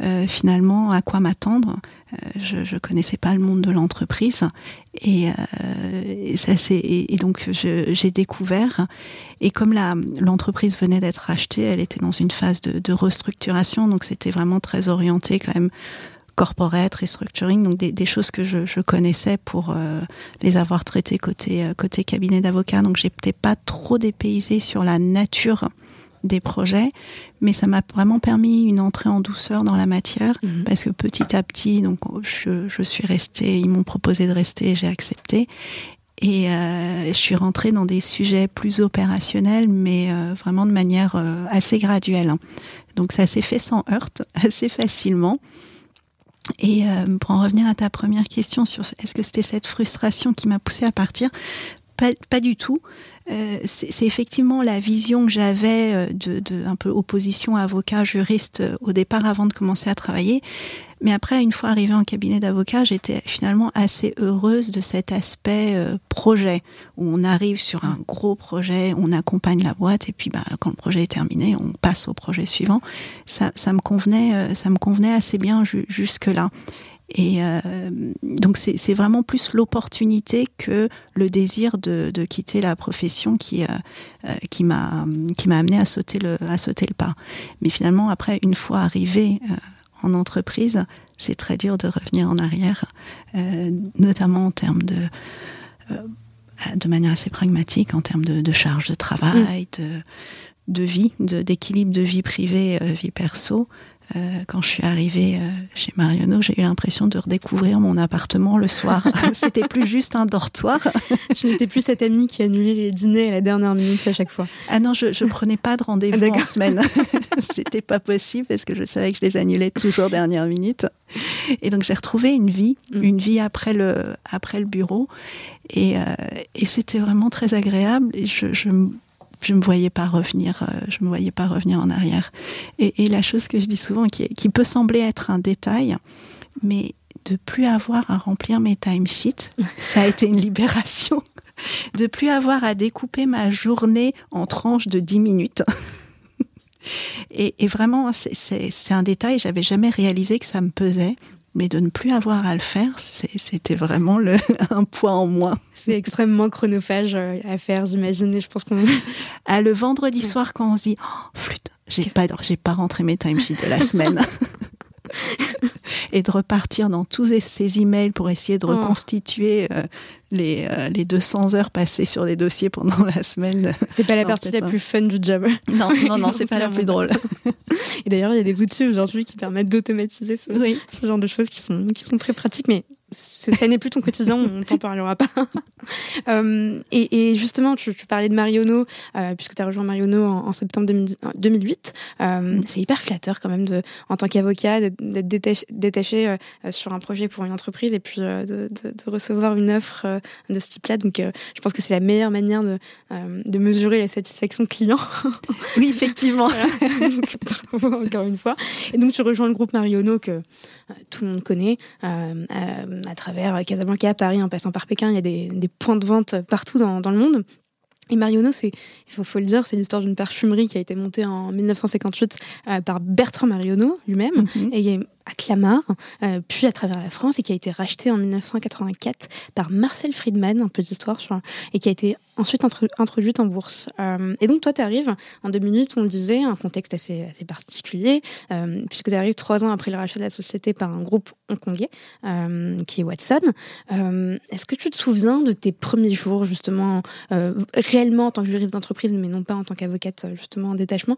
euh, finalement à quoi m'attendre. Euh, je, je connaissais pas le monde de l'entreprise et, et, ça c'est et, donc j'ai découvert et comme l'entreprise venait d'être rachetée, elle était dans une phase de, de restructuration donc c'était vraiment très orienté quand même corporate, restructuring, donc des, des choses que je, je, connaissais pour euh, les avoir traitées côté euh, côté cabinet d'avocat. Donc j'étais pas trop dépaysée sur la nature des projets, mais ça m'a vraiment permis une entrée en douceur dans la matière mhm. parce que petit à petit, donc je, je suis restée, ils m'ont proposé de rester, j'ai accepté. Et euh, je suis rentrée dans des sujets plus opérationnels, mais euh, vraiment de manière assez graduelle. Donc ça s'est fait sans heurte, assez facilement. Et euh, pour en revenir à ta première question sur est-ce que c'était cette frustration qui m'a poussée à partir, pas, pas du tout. Euh, c'est effectivement la vision que j'avais euh, de, de, un peu opposition avocat juriste euh, au départ avant de commencer à travailler. Mais après, une fois arrivée en cabinet d'avocat, j'étais finalement assez heureuse de cet aspect projet où on arrive sur un gros projet, on accompagne la boîte et puis bah, quand le projet est terminé, on passe au projet suivant. Ça, ça me convenait, ça me convenait assez bien jusque là. Et euh, donc c'est vraiment plus l'opportunité que le désir de, de, quitter la profession qui euh, euh qui m'a amené à sauter le à sauter le pas. Mais finalement après une fois arrivé euh, en entreprise, c'est très dur de revenir en arrière, euh, notamment en termes de de manière assez pragmatique en termes de, de charge de travail, mm. de de vie, d'équilibre de, vie privée, vie perso. Euh, quand je suis arrivée euh, chez Marionneau, j'ai eu l'impression de redécouvrir mon appartement le soir. C'était plus juste un dortoir. je n'étais plus cette amie qui annulait les dîners à la dernière minute à chaque fois. Ah non, je, je prenais pas de rendez-vous ah, en semaine. C'était pas possible parce que je savais que je les annulais toujours dernière minute. Et donc j'ai retrouvé une vie, mm. une vie après le après le bureau, et, euh, et c'était vraiment très agréable. Et je, je je me voyais pas revenir, euh, je me voyais pas revenir en arrière. Et, et la chose que je dis souvent, qui, qui, peut sembler être un détail, mais de plus avoir à remplir mes timesheets, ça a été une libération. De plus avoir à découper ma journée en tranches de 10 minutes. Et, et vraiment, c'est un détail, j'avais jamais réalisé que ça me pesait mais de ne plus avoir à le faire, c'était vraiment le, un poids en moins. C'est extrêmement chronophage euh, à faire, j'imagine. je pense qu'on. Ah, le vendredi soir, quand on se dit, oh, flûte, J'ai pas, j'ai pas rentré mes timesheets de la semaine. et de repartir dans tous ces emails pour essayer de oh. reconstituer euh, les, euh, les 200 heures passées sur les dossiers pendant la semaine. C'est pas la partie la plus fun du job. Non, non, non, c'est pas la plus drôle. Et d'ailleurs, il y a des outils aujourd'hui qui permettent d'automatiser ce, ce, genre de choses qui sont, qui sont très pratiques, mais ça n'est plus ton quotidien, on t'en parlera pas. euh, et, et, justement, tu, tu, parlais de Marionneau, euh, puisque tu as rejoint Marionneau en, en septembre 2008. Euh, mm. C'est hyper flatteur quand même, de, en tant qu'avocat, d'être détaché, détaché euh, sur un projet pour une entreprise et puis euh, de, de, de, recevoir une offre euh, de ce type-là. Donc, je pense que c'est la meilleure manière de, de mesurer la satisfaction client. oui, effectivement. donc, bravo encore une fois. Et donc, tu rejoins le groupe Marionneau que tout le monde connaît à travers Casablanca, Paris, en passant par Pékin. Il y a des, des points de vente partout dans, dans le monde. Et Marionneau, c'est, il faut, faut, le dire, c'est l'histoire d'une parfumerie qui a été montée en 1958 euh, par Bertrand Marionneau lui-même, mm -hmm. et à Clamart, euh, puis à travers la France, et qui a été racheté en 1984 par Marcel Friedman, un peu d'histoire, et qui a été ensuite introduite en bourse. Euh, et donc toi, tu arrives en 2008, on le disait, un contexte assez, assez particulier, euh, puisque tu arrives trois ans après le rachat de la société par un groupe hongkongais, qui est Watson. Est-ce que tu te souviens de tes premiers jours, justement, réellement en tant que juriste d'entreprise, mais non pas en tant qu'avocate, justement, en détachement?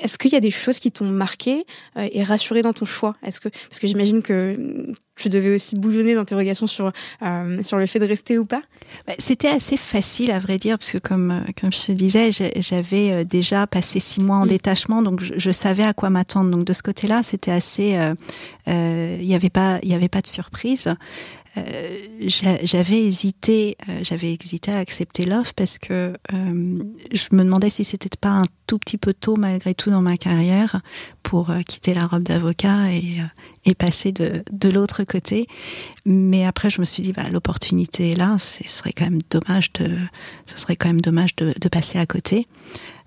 Est-ce qu'il y a des choses qui t'ont marqué euh, et rassuré dans ton choix? Est-ce que parce que j'imagine que tu devais aussi bouillonner d'interrogations sur euh, sur le fait de rester ou pas? Bah, C'était assez facile à vrai dire parce que comme euh, comme je te disais, j'avais euh, déjà passé six mois en mmh. détachement, donc je, je, savais à quoi m'attendre. Donc de ce côté-là, c'était assez. Il euh, n'y avait pas il y avait pas de surprise. Euh, j'avais hésité, euh, j'avais hésité à accepter l'offre parce que euh, je me demandais si c'était pas un tout petit peu tôt malgré tout dans ma carrière pour quitter la robe d'avocat et, et passer de, de l'autre côté. Mais après, je me suis dit, bah, l'opportunité est là, ce serait quand même dommage de, ce serait quand même dommage de, de passer à côté.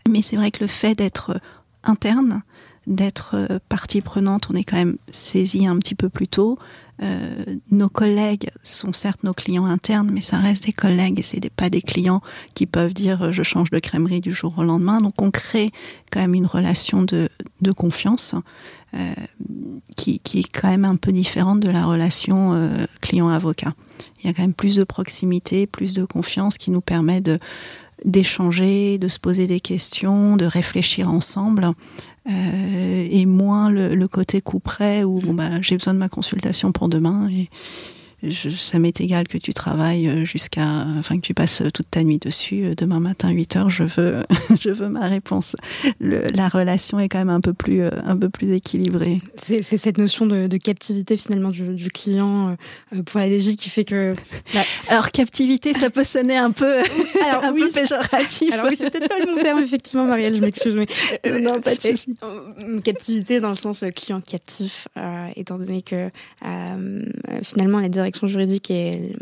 Mais c'est vrai que le fait d'être interne, d'être partie prenante, on est quand même saisi un petit peu plus tôt. Euh, nos collègues sont certes nos clients internes, mais ça reste des collègues et c'est pas des clients qui peuvent dire euh, je change de crèmerie du jour au lendemain. Donc on crée quand même une relation de, de confiance euh, qui, qui, est quand même un peu différente de la relation euh, client-avocat. Il y a quand même plus de proximité, plus de confiance qui nous permet de d'échanger, de se poser des questions, de réfléchir ensemble euh, et moins le, côté coup près où bah, j'ai besoin de ma consultation pour demain et, je, ça m'est égal que tu travailles euh, jusqu'à, enfin que tu passes toute ta nuit dessus. Euh, demain matin 8 heures, je veux, je veux ma réponse. Le, la relation est quand même un peu plus, euh, un peu plus équilibrée. C'est cette notion de, de, captivité finalement du, du client euh, pour la DG qui fait que. Bah, alors captivité, ça peut sonner un peu, alors, un oui, peu péjoratif. Alors oui, c'est peut-être pas le bon terme effectivement, Marielle. Je m'excuse, mais euh, non, pas de souci. Captivité dans le sens client captif, étant donné que finalement la direction direction juridique est,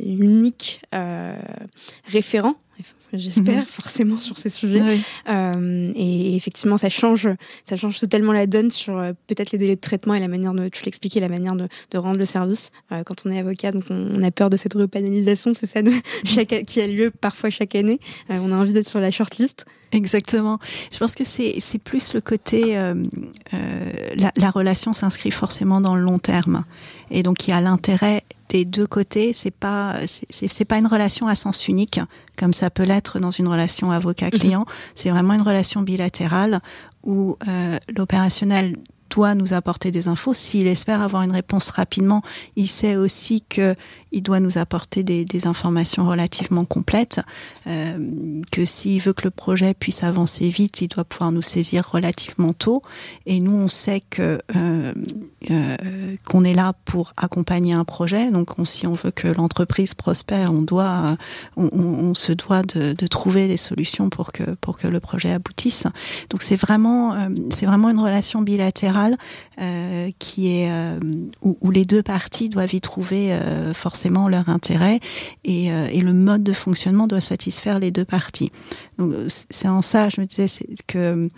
l'unique euh, référent j'espère, mmh. forcément sur ces sujets. Oui. Euh, et effectivement, ça change, ça change totalement la donne sur euh, peut-être les délais de traitement et la manière de, tu l'expliquais, la manière de, de, rendre le service. Euh, quand on est avocat, donc on, on, a peur de cette repanélisation, c'est ça, de, chaque, qui a lieu parfois chaque année. On a envie d'être sur la shortlist. Exactement. Je pense que c'est plus le côté euh, euh, la, la relation s'inscrit forcément dans le long terme et donc il y a l'intérêt des deux côtés. C'est pas c'est pas une relation à sens unique comme ça peut l'être dans une relation avocat-client. Mhm. C'est vraiment une relation bilatérale où euh, l'opérationnel doit nous apporter des infos. S'il espère avoir une réponse rapidement, il sait aussi que il doit nous apporter des, informations relativement complètes, euh, que s'il veut que le projet puisse avancer vite, il doit pouvoir nous saisir relativement tôt. Et nous, on sait que euh, euh, qu'on est là pour accompagner un projet. Donc, on, si on veut que l'entreprise prospère, on doit, on, se doit de, de, trouver des solutions pour que pour que le projet aboutisse. Donc, c'est vraiment c'est vraiment une relation bilatérale euh, qui est euh, où, où, les deux parties doivent y trouver forcément forcément leur intérêt et, euh, et, le mode de fonctionnement doit satisfaire les deux parties. C'est en ça, je me disais que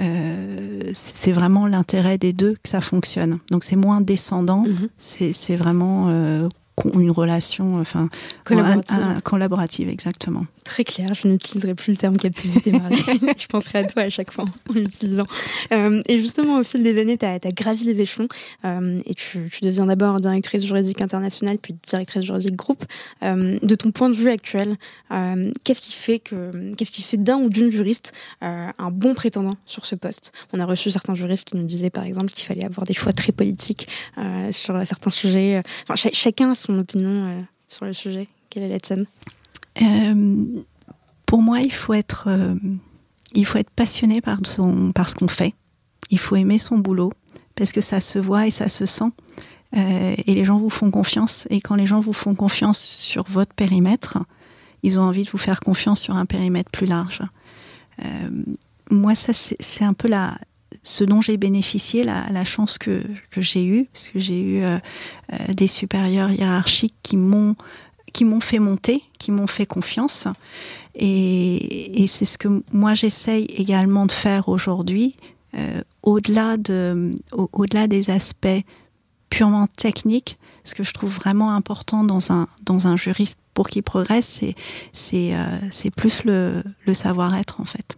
euh, c'est vraiment l'intérêt des deux que ça fonctionne. Donc c'est moins descendant, mm -hmm. c'est vraiment euh, une relation, enfin collaborative. Un, un, collaborative, exactement. Très clair, je n'utiliserai plus le terme captivité Marie. je penserai à toi à chaque fois en l'utilisant. Euh, et justement, au fil des années, tu as, gravi les échelons euh, et tu, tu deviens d'abord directrice juridique internationale, puis directrice juridique groupe. Euh, de ton point de vue actuel, qu'est-ce qui fait que qu'est-ce qui fait d'un ou d'une juriste un bon prétendant sur ce poste? On a reçu certains juristes qui nous disaient par exemple qu'il fallait avoir des choix très politiques sur certains sujets. Enfin, chacun a son opinion sur le sujet. Quelle est la tienne? Euh, pour moi, il faut être, euh, passionné par ce qu'on fait. Il faut aimer son boulot parce que ça se voit et ça se sent. Euh, et les gens vous font confiance. Et quand les gens vous font confiance sur votre périmètre, ils ont envie de vous faire confiance sur un périmètre plus large. moi, ça, c'est un peu ce dont j'ai bénéficié, la, chance que j'ai eue, parce que j'ai eu des supérieurs hiérarchiques qui m'ont qui m'ont fait monter, qui m'ont fait confiance. Et, c'est ce que moi j'essaye également de faire aujourd'hui, euh, au-delà de, au-delà des aspects purement techniques. Ce que je trouve vraiment important dans un dans un juriste pour qu'il progresse, c'est c'est euh, c'est plus le, le savoir-être en fait.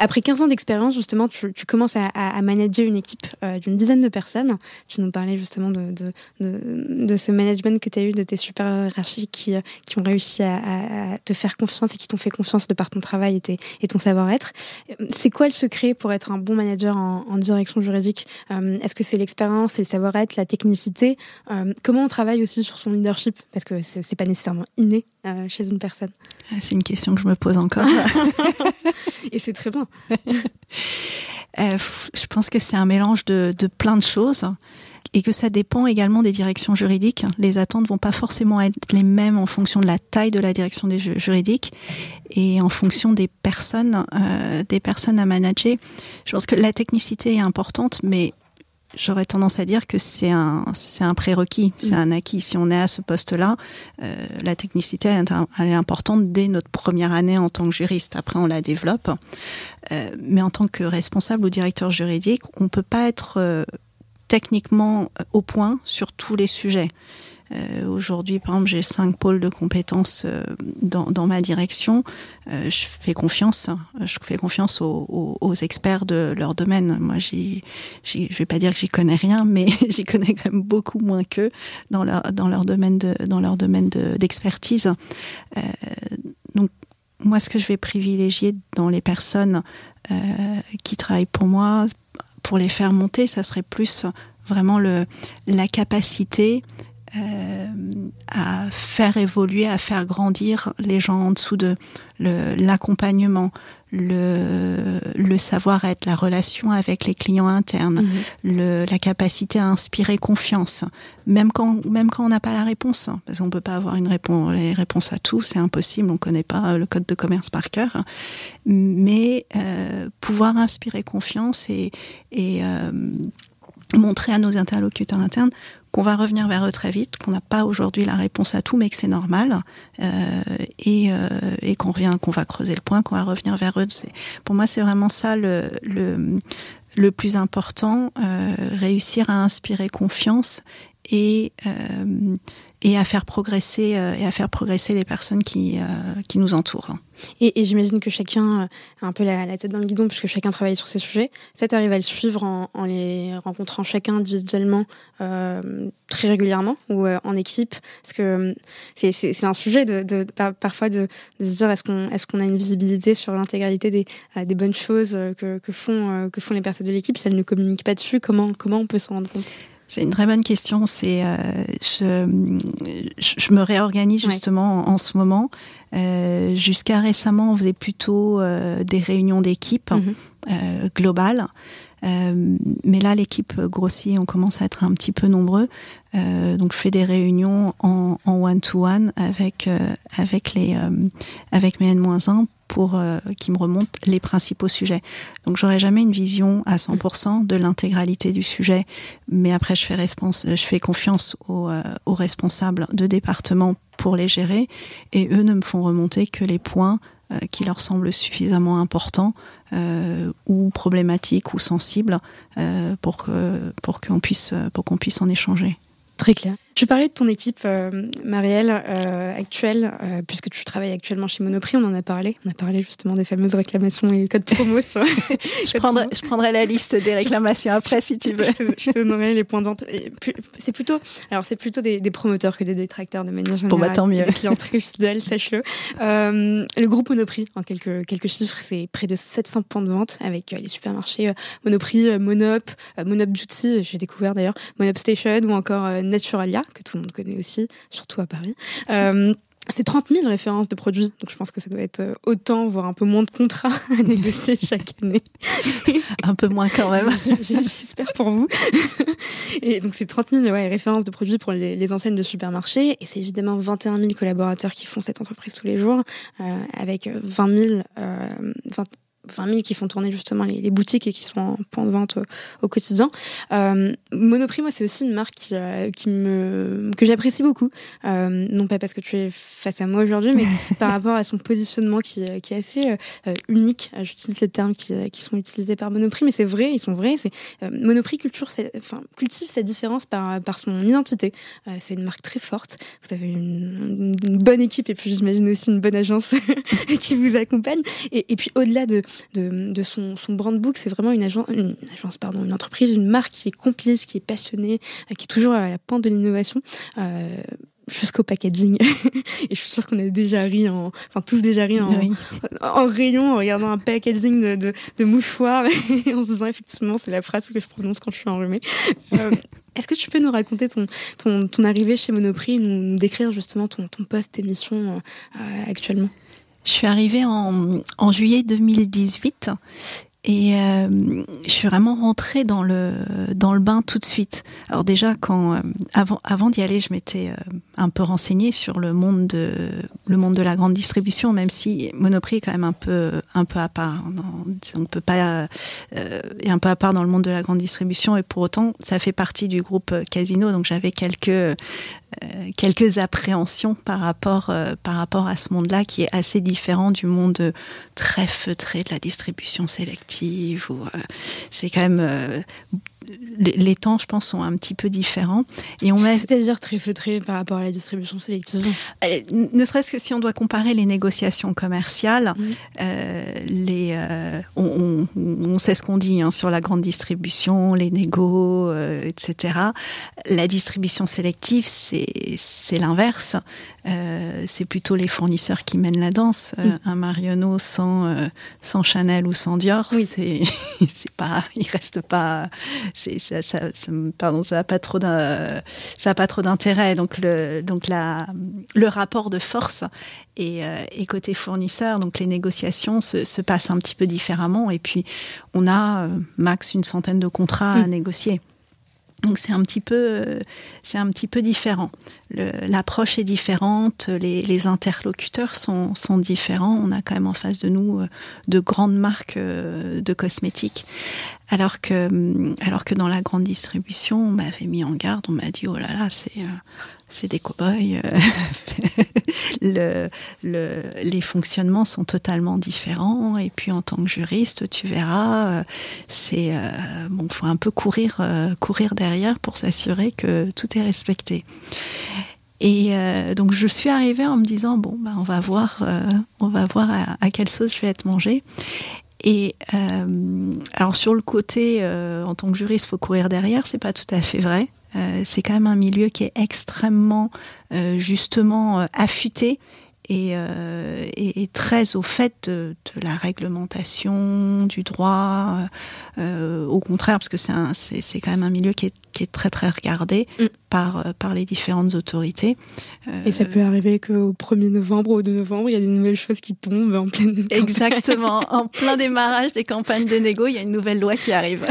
Après 15 ans d'expérience, justement, tu, commences à, manager une équipe euh, d'une dizaine de personnes. Tu nous parlais justement de, ce management que tu as eu de tes super hiérarchiques qui, euh, qui ont réussi à, te faire confiance et qui t'ont fait confiance de par ton travail et, ton savoir-être. C'est quoi le secret pour être un bon manager en, direction juridique? Euh, Est-ce que c'est l'expérience, c'est le savoir-être, la technicité? Comment on travaille aussi sur son leadership? Parce que c'est pas nécessairement inné chez une personne. Ah, c'est une question que je me pose encore. et c'est très bien. Euh, je pense que c'est un mélange de, plein de choses et que ça dépend également des directions juridiques. Les attentes vont pas forcément être les mêmes en fonction de la taille de la direction des juridiques et en fonction des personnes, euh, des personnes à manager. Je pense que la technicité est importante, mais j'aurais tendance à dire que c'est un, c'est un prérequis, c'est mm. un acquis. Si on est à ce poste-là, euh, la technicité elle est importante dès notre première année en tant que juriste. Après, on la développe. Euh, mais en tant que responsable ou directeur juridique, on peut pas être euh, techniquement au point sur tous les sujets. Euh, Aujourd'hui, par exemple, j'ai cinq pôles de compétences euh, dans, dans, ma direction. Euh, je fais confiance, je fais confiance aux, aux, aux experts de leur domaine. Moi, j'y, je vais pas dire que j'y connais rien, mais j'y connais quand même beaucoup moins qu'eux dans leur dans leur domaine de dans leur domaine d'expertise. Euh, donc moi, ce que je vais privilégier dans les personnes euh, qui travaillent pour moi, pour les faire monter, ça serait plus vraiment le, la capacité à faire évoluer, à faire grandir les gens en dessous de l'accompagnement, le, le savoir-être, la relation avec les clients internes, mhm. le, la capacité à inspirer confiance, même quand même quand on n'a pas la réponse, hein, parce qu'on peut pas avoir une réponse, les réponses à tout, c'est impossible, on connaît pas le code de commerce par cœur, mais euh, pouvoir inspirer confiance et, et euh, montrer à nos interlocuteurs internes qu'on va revenir vers eux très vite, qu'on n'a pas aujourd'hui la réponse à tout, mais que c'est normal, euh, et, euh, et qu'on revient, qu'on va creuser le point, qu'on va revenir vers eux. Pour moi, c'est vraiment ça le, le, le plus important, euh, réussir à inspirer confiance et euh, et à faire progresser euh, et à faire progresser les personnes qui euh, qui nous entourent. Et, et j'imagine que chacun a un peu la, la, tête dans le guidon puisque chacun travaille sur ces sujets. Ça t'arrive à le suivre en, en, les rencontrant chacun individuellement euh, très régulièrement ou euh, en équipe? Parce que c'est un sujet de, de, parfois de, de, se dire est-ce qu'on est-ce qu'on a une visibilité sur l'intégralité des, des bonnes choses que, que font que font les personnes de l'équipe si elles ne communiquent pas dessus? Comment comment on peut s'en rendre compte? C'est une très bonne question. C'est, euh, je, je, me réorganise justement en, ce moment. Euh, Jusqu'à récemment, on faisait plutôt euh, des réunions d'équipe euh, globales. Mais là, l'équipe grossit, on commence à être un petit peu nombreux. Donc, je fais des réunions en one-to-one avec avec les avec mes N-1 pour euh, qui me remontent les principaux sujets. Donc j'aurai jamais une vision à 100% de l'intégralité du sujet, mais après je fais, confiance aux, euh, aux, responsables de département pour les gérer et eux ne me font remonter que les points euh, qui leur semblent suffisamment importants ou problématiques ou sensibles pour que pour qu'on puisse pour qu'on puisse en échanger. Très clair. Tu parlais de ton équipe, euh, Marielle, euh, actuelle, euh, puisque tu travailles actuellement chez Monoprix, on en a parlé. On a parlé justement des fameuses réclamations et codes promo. Sur... je, prendrai, je prendrai la liste des réclamations après si tu veux. je, te, donnerai les points d'entrée. C'est plutôt, alors c'est plutôt des, promoteurs que des détracteurs de manière générale. Bon, bah tant mieux. Des clients très fidèles, sache-le. le groupe Monoprix, en quelques, quelques chiffres, c'est près de 700 points de vente avec les supermarchés Monoprix, Monop, Monop Beauty, j'ai découvert d'ailleurs, Monop Station ou encore Naturalia que tout le monde connaît aussi, surtout à Paris. Euh, c'est 30 000 références de produits, donc je pense que ça doit être euh, autant, voire un peu moins de contrats à négocier chaque année. un peu moins quand même. J'espère pour vous. Et donc c'est 30 000 ouais, références de produits pour les, enseignes de supermarchés, et c'est évidemment 21 000 collaborateurs qui font cette entreprise tous les jours, euh, avec 20 000, euh, 20, 20 000 qui font tourner justement les, boutiques et qui sont en point de vente au, quotidien. Euh, Monoprix, moi, c'est aussi une marque qui, euh, qui me, que j'apprécie beaucoup. Euh, non pas parce que tu es face à moi aujourd'hui, mais par rapport à son positionnement qui, qui est assez euh, unique. J'utilise les termes qui, qui sont utilisés par Monoprix, mais c'est vrai, ils sont vrais. C'est Monoprix culture, enfin, cultive sa différence par, par son identité. c'est une marque très forte. Vous avez une, une bonne équipe et puis j'imagine aussi une bonne agence qui vous accompagne. Et, et puis au-delà de de, son, son brand book. C'est vraiment une, agence, une agence, pardon, une entreprise, une marque qui est complice, qui est passionnée, euh, qui est toujours à la pointe de l'innovation. Euh, jusqu'au packaging. et je suis sûre qu'on a déjà ri, en, enfin tous déjà ri en, en rayon en regardant un packaging de, de, de mouchoirs et en se disant effectivement c'est la phrase que je prononce quand je suis enrhumée. Euh, Est-ce que tu peux nous raconter ton, ton, ton arrivée chez Monoprix, nous, nous décrire justement ton, ton poste émission euh, actuellement? Je suis arrivée en, juillet 2018 et euh, je suis vraiment rentrée dans le dans le bain tout de suite. Alors déjà quand euh, avant avant d'y aller, je m'étais euh, un peu renseignée sur le monde de le monde de la grande distribution, même si Monoprix est quand même un peu un peu à part. on peut pas est un peu à part dans le monde de la grande distribution et pour autant ça fait partie du groupe Casino, donc j'avais quelques quelques appréhensions par rapport par rapport à ce monde-là qui est assez différent du monde très feutré de la distribution sélective euh, c'est quand même euh, les, temps, je pense, sont un petit peu différents. Et on met... C'est-à-dire très feutré par rapport à la distribution sélective. Euh, ne serait-ce que si on doit comparer les négociations commerciales, mmh. les, on, on, sait ce qu'on dit hein, sur la grande distribution, les négos, etc. La distribution sélective, c'est l'inverse. C'est plutôt les fournisseurs qui mènent la danse. Mmh. Un Marionneau sans, sans Chanel ou sans Dior, oui. c'est c'est pas, il reste pas, c'est ça, ça, pardon, ça a pas trop d'un, ça a pas trop d'intérêt. Donc le donc la le rapport de force et, euh, et côté fournisseur, donc les négociations se, se, passent un petit peu différemment. Et puis on a euh, max une centaine de contrats à négocier. Donc c'est un petit peu, c'est un petit peu différent. L'approche est différente, les, interlocuteurs sont, sont, différents. On a quand même en face de nous euh, de grandes marques euh, de cosmétiques, alors que, alors que dans la grande distribution, on m'avait mis en garde, on m'a dit oh là là, c'est euh, c'est des cow-boys. le, les fonctionnements sont totalement différents. Et puis en tant que juriste, tu verras, c'est bon, faut un peu courir, courir derrière pour s'assurer que tout est respecté. Et euh, donc je suis arrivée en me disant bon bah on va voir euh, on va voir à, quelle sauce je vais être mangée. Et euh, alors sur le côté en tant que juriste faut courir derrière c'est pas tout à fait vrai. C'est quand même un milieu qui est extrêmement justement affûté et, euh, et, et, très au fait de, de, la réglementation, du droit, euh, au contraire, parce que c'est, c'est, quand même un milieu qui est, qui est très très regardé mm. par, euh, par les différentes autorités. Euh, et ça peut arriver qu'au 1er novembre ou au 2 novembre, il y a des nouvelles choses qui tombent en pleine Exactement, en plein démarrage des campagnes de négo, il y a une nouvelle loi qui arrive.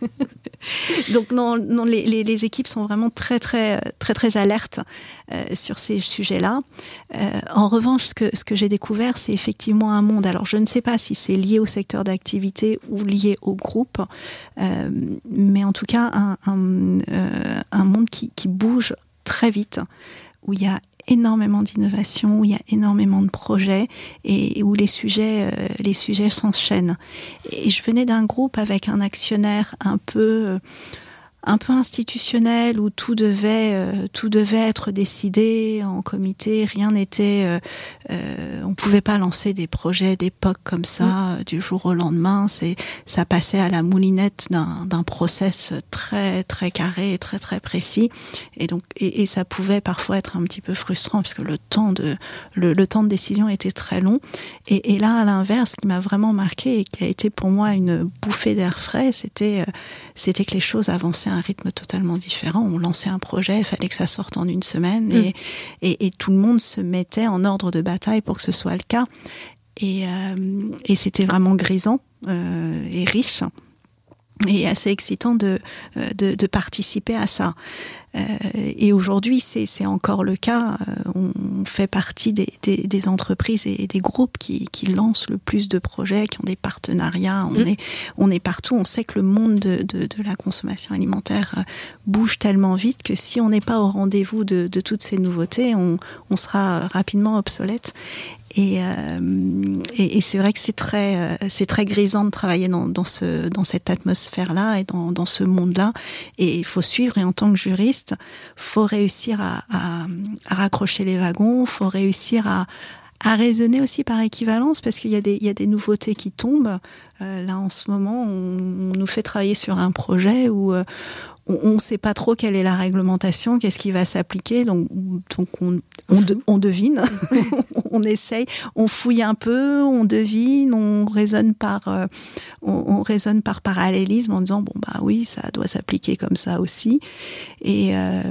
Donc non, non les, équipes sont vraiment très très très très alertes euh, sur ces sujets-là. Euh, en revanche, ce que ce que j'ai découvert, c'est effectivement un monde. Alors je ne sais pas si c'est lié au secteur d'activité ou lié au groupe, euh, mais en tout cas un un, un monde qui, qui bouge très vite, où il y a énormément d'innovation, où il y a énormément de projets et où les sujets, euh, les sujets s'enchaînent. Et je venais d'un groupe avec un actionnaire un peu, un peu institutionnel où tout devait tout devait être décidé en comité, rien n'était, on pouvait pas lancer des projets d'époque comme ça du jour au lendemain. C'est ça passait à la moulinette d'un d'un process très très carré et très très précis. Et donc et, et, ça pouvait parfois être un petit peu frustrant parce que le temps de le, le temps de décision était très long. Et, et là à l'inverse ce qui m'a vraiment marqué et qui a été pour moi une bouffée d'air frais c'était c'était que les choses avançaient un rythme totalement différent on lançait un projet il fallait que ça sorte en une semaine mmh. et, tout le monde se mettait en ordre de bataille pour que ce soit le cas et, euh, et c'était vraiment grisant euh, et riche et assez excitant de, euh, de, de participer à ça. Euh, et aujourd'hui, c'est encore le cas. Euh, on fait partie des, des, des, entreprises et des groupes qui, qui lancent le plus de projets, qui ont des partenariats. On, mmh. est, on est partout. On sait que le monde de, de, de la consommation alimentaire euh, bouge tellement vite que si on n'est pas au rendez-vous de, de toutes ces nouveautés, on, on sera rapidement obsolète. Et, euh, et, et c'est vrai que c'est très, c'est très grisant de travailler dans, dans, ce, dans cette atmosphère-là et dans, dans ce monde-là. Et il faut suivre. Et en tant que juriste, faut réussir à, à, à raccrocher les wagons, faut réussir à, à raisonner aussi par équivalence parce qu'il y a des il y a des nouveautés qui tombent euh, là en ce moment on, on, nous fait travailler sur un projet où euh, on ne sait pas trop quelle est la réglementation, qu'est-ce qui va s'appliquer, donc, donc on, on, de, on devine, on essaye, on fouille un peu, on devine, on raisonne par, euh, on, on, raisonne par parallélisme en disant bon bah oui ça doit s'appliquer comme ça aussi, et euh,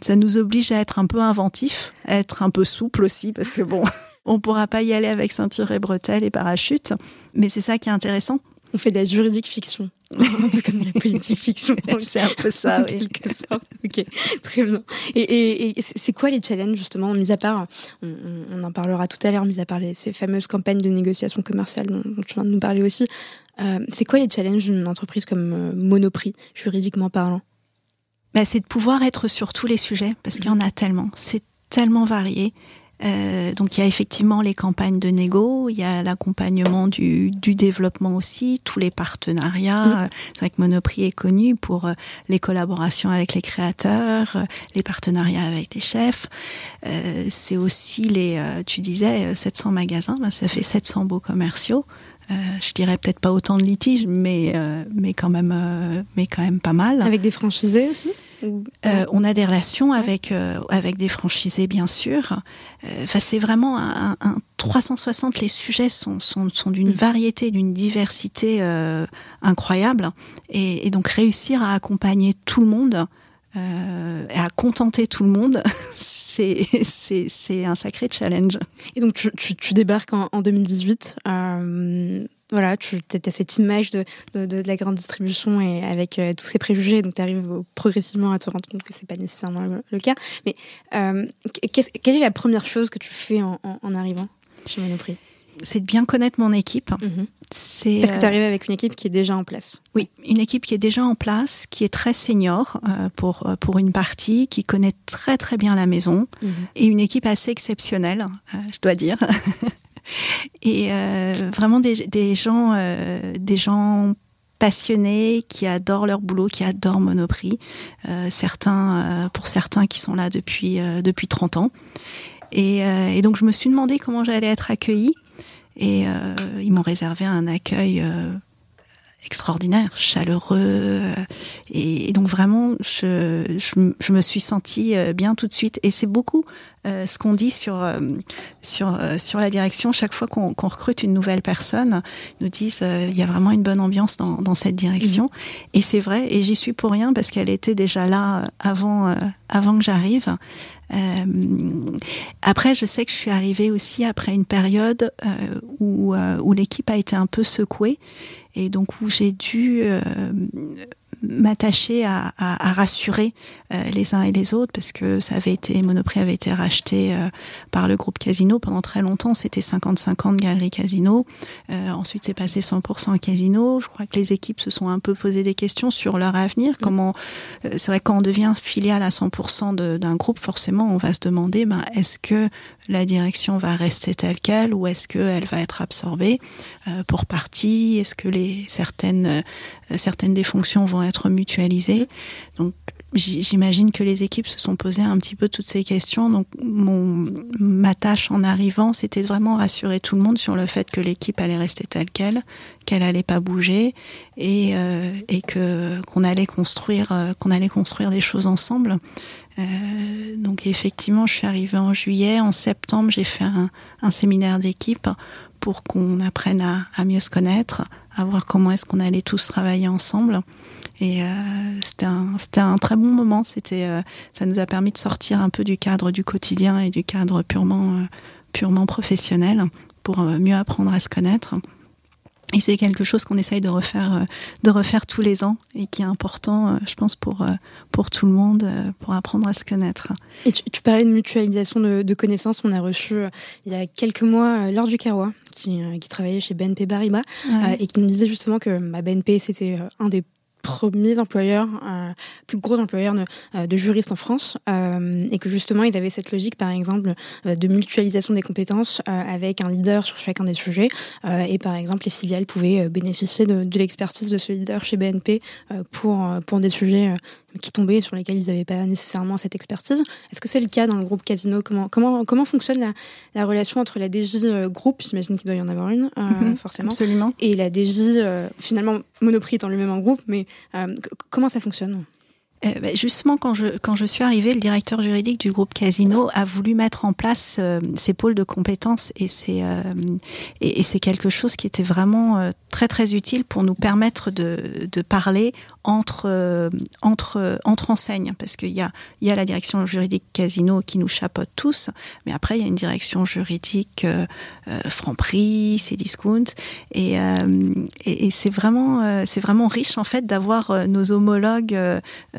ça nous oblige à être un peu inventif, à être un peu souple aussi parce que bon on pourra pas y aller avec ceinture et bretelles et parachute, mais c'est ça qui est intéressant. On fait de la juridique fiction, un peu comme la politique fiction. c'est un peu ça, oui. quelque sorte. Ok, très bien. Et, et, et c'est quoi les challenges justement, mis à part, on, on en parlera tout à l'heure, mis à part les, ces fameuses campagnes de négociation commerciale dont, dont tu viens de nous parler aussi. Euh, c'est quoi les challenges d'une entreprise comme euh, Monoprix, juridiquement parlant? Bah, C'est de pouvoir être sur tous les sujets, parce qu'il y en a tellement. C'est tellement varié. Euh, donc il y a effectivement les campagnes de négo, il y a l'accompagnement du, du, développement aussi, tous les partenariats. Mmh. C'est vrai que Monoprix est connu pour euh, les collaborations avec les créateurs, euh, les partenariats avec les chefs. Euh, c'est aussi les, euh, tu disais, 700 magasins, ben ça fait 700 beaux commerciaux. Euh, je dirais peut-être pas autant de litiges, mais euh, mais quand même euh, mais quand même pas mal. Avec des franchisés aussi? Euh, on a des relations ouais. avec euh, avec des franchisés bien sûr. Enfin c'est vraiment un, un, 360. Les sujets sont sont, sont d'une mmh. variété, d'une diversité incroyable et, et, donc réussir à accompagner tout le monde et à contenter tout le monde. c'est un sacré challenge. Et donc tu, tu, débarques en, en 2018. Euh, voilà, tu as cette image de, de, la grande distribution et avec euh, tous ces préjugés, donc tu arrives progressivement à te rendre compte que c'est pas nécessairement le, cas. Mais euh, quelle est la première chose que tu fais en, en, en arrivant chez Monoprix? C'est de bien connaître mon équipe. Mmh. C'est parce que tu arrives avec une équipe qui est déjà en place? Oui, une équipe qui est déjà en place, qui est très senior euh, pour pour une partie, qui connaît très très bien la maison mmh. et une équipe assez exceptionnelle, euh, je dois dire. et euh, vraiment des, des gens euh, des gens passionnés qui adorent leur boulot, qui adorent Monoprix. Euh, certains pour certains qui sont là depuis depuis 30 ans. Et, et donc je me suis demandé comment j'allais être accueillie. Et euh, ils m'ont réservé un accueil euh, extraordinaire, chaleureux. Euh, et, et, donc vraiment, je, je, je, me suis sentie euh, bien tout de suite. Et c'est beaucoup euh, ce qu'on dit sur euh, sur sur la direction. Chaque fois qu'on qu recrute une nouvelle personne, nous disent il y a vraiment une bonne ambiance dans, dans cette direction. Mmh. Et c'est vrai. Et j'y suis pour rien parce qu'elle était déjà là avant avant que j'arrive. Euh, après, je sais que je suis arrivée aussi après une période euh, où, euh, où l'équipe a été un peu secouée. Et donc où j'ai dû m'attacher à, à, à, rassurer euh, les uns et les autres parce que ça avait été Monoprix avait été racheté euh, par le groupe Casino pendant très longtemps. C'était 50-50 Galerie Casino. Euh, ensuite c'est passé 100% Casino. Je crois que les équipes se sont un peu posé des questions sur leur avenir. Mmh. comment euh, c'est vrai quand on devient filiale à 100% d'un groupe forcément on va se demander ben est-ce que la direction va rester telle quelle ou est-ce qu'elle va être absorbée pour partie? Est-ce que les certaines certaines des fonctions vont être mutualisées? J'imagine que les équipes se sont posées un petit peu toutes ces questions. Donc, mon, ma tâche en arrivant, c'était vraiment rassurer tout le monde sur le fait que l'équipe allait rester telle qu'elle, qu'elle allait pas bouger, et, euh, et que qu'on allait construire, euh, qu'on allait construire des choses ensemble. Euh, donc, effectivement, je suis arrivée en juillet. En septembre, j'ai fait un, un séminaire d'équipe pour qu'on apprenne à, à mieux se connaître, à voir comment est-ce qu'on allait tous travailler ensemble. Et euh, c'était un, un, très bon moment. C'était, euh, ça nous a permis de sortir un peu du cadre du quotidien et du cadre purement, euh, purement professionnel pour mieux apprendre à se connaître. Et c'est quelque chose qu'on essaye de refaire, de refaire tous les ans et qui est important, je pense, pour, pour tout le monde, pour apprendre à se connaître. Et tu, tu parlais de mutualisation de, de, connaissances. On a reçu il y a quelques mois Laure Ducarrois, qui, qui travaillait chez BNP Paribas, et qui nous disait justement que ma bah, BNP, c'était un des premiers employeurs, euh, plus gros employeurs de, euh, juristes en France, euh, et que justement ils avaient cette logique, par exemple, de mutualisation des compétences avec un leader sur chacun des sujets, et par exemple les filiales pouvaient bénéficier de, de l'expertise de ce leader chez BNP pour pour des sujets qui tombaient sur lesquels ils n'avaient pas nécessairement cette expertise. Est-ce que c'est le cas dans le groupe Casino? Comment, comment, comment fonctionne la, la relation entre la DJ euh, groupe, j'imagine qu'il doit y en avoir une, euh, mhm, forcément, absolument. et la DJ, euh, finalement, Monoprix étant lui-même en groupe, mais euh, comment ça fonctionne? Euh, bah, justement, quand je, quand je suis arrivée, le directeur juridique du groupe Casino a voulu mettre en place euh, ces pôles de compétences et c'est euh, et, et c'est quelque chose qui était vraiment euh, très très utile pour nous permettre de, de parler entre entre entre enseignes parce qu'il y a y a la direction juridique Casino qui nous chapeaute tous, mais après il y a une direction juridique euh, Franprix, Cdiscount et, et, et c'est vraiment c'est vraiment riche en fait d'avoir nos homologues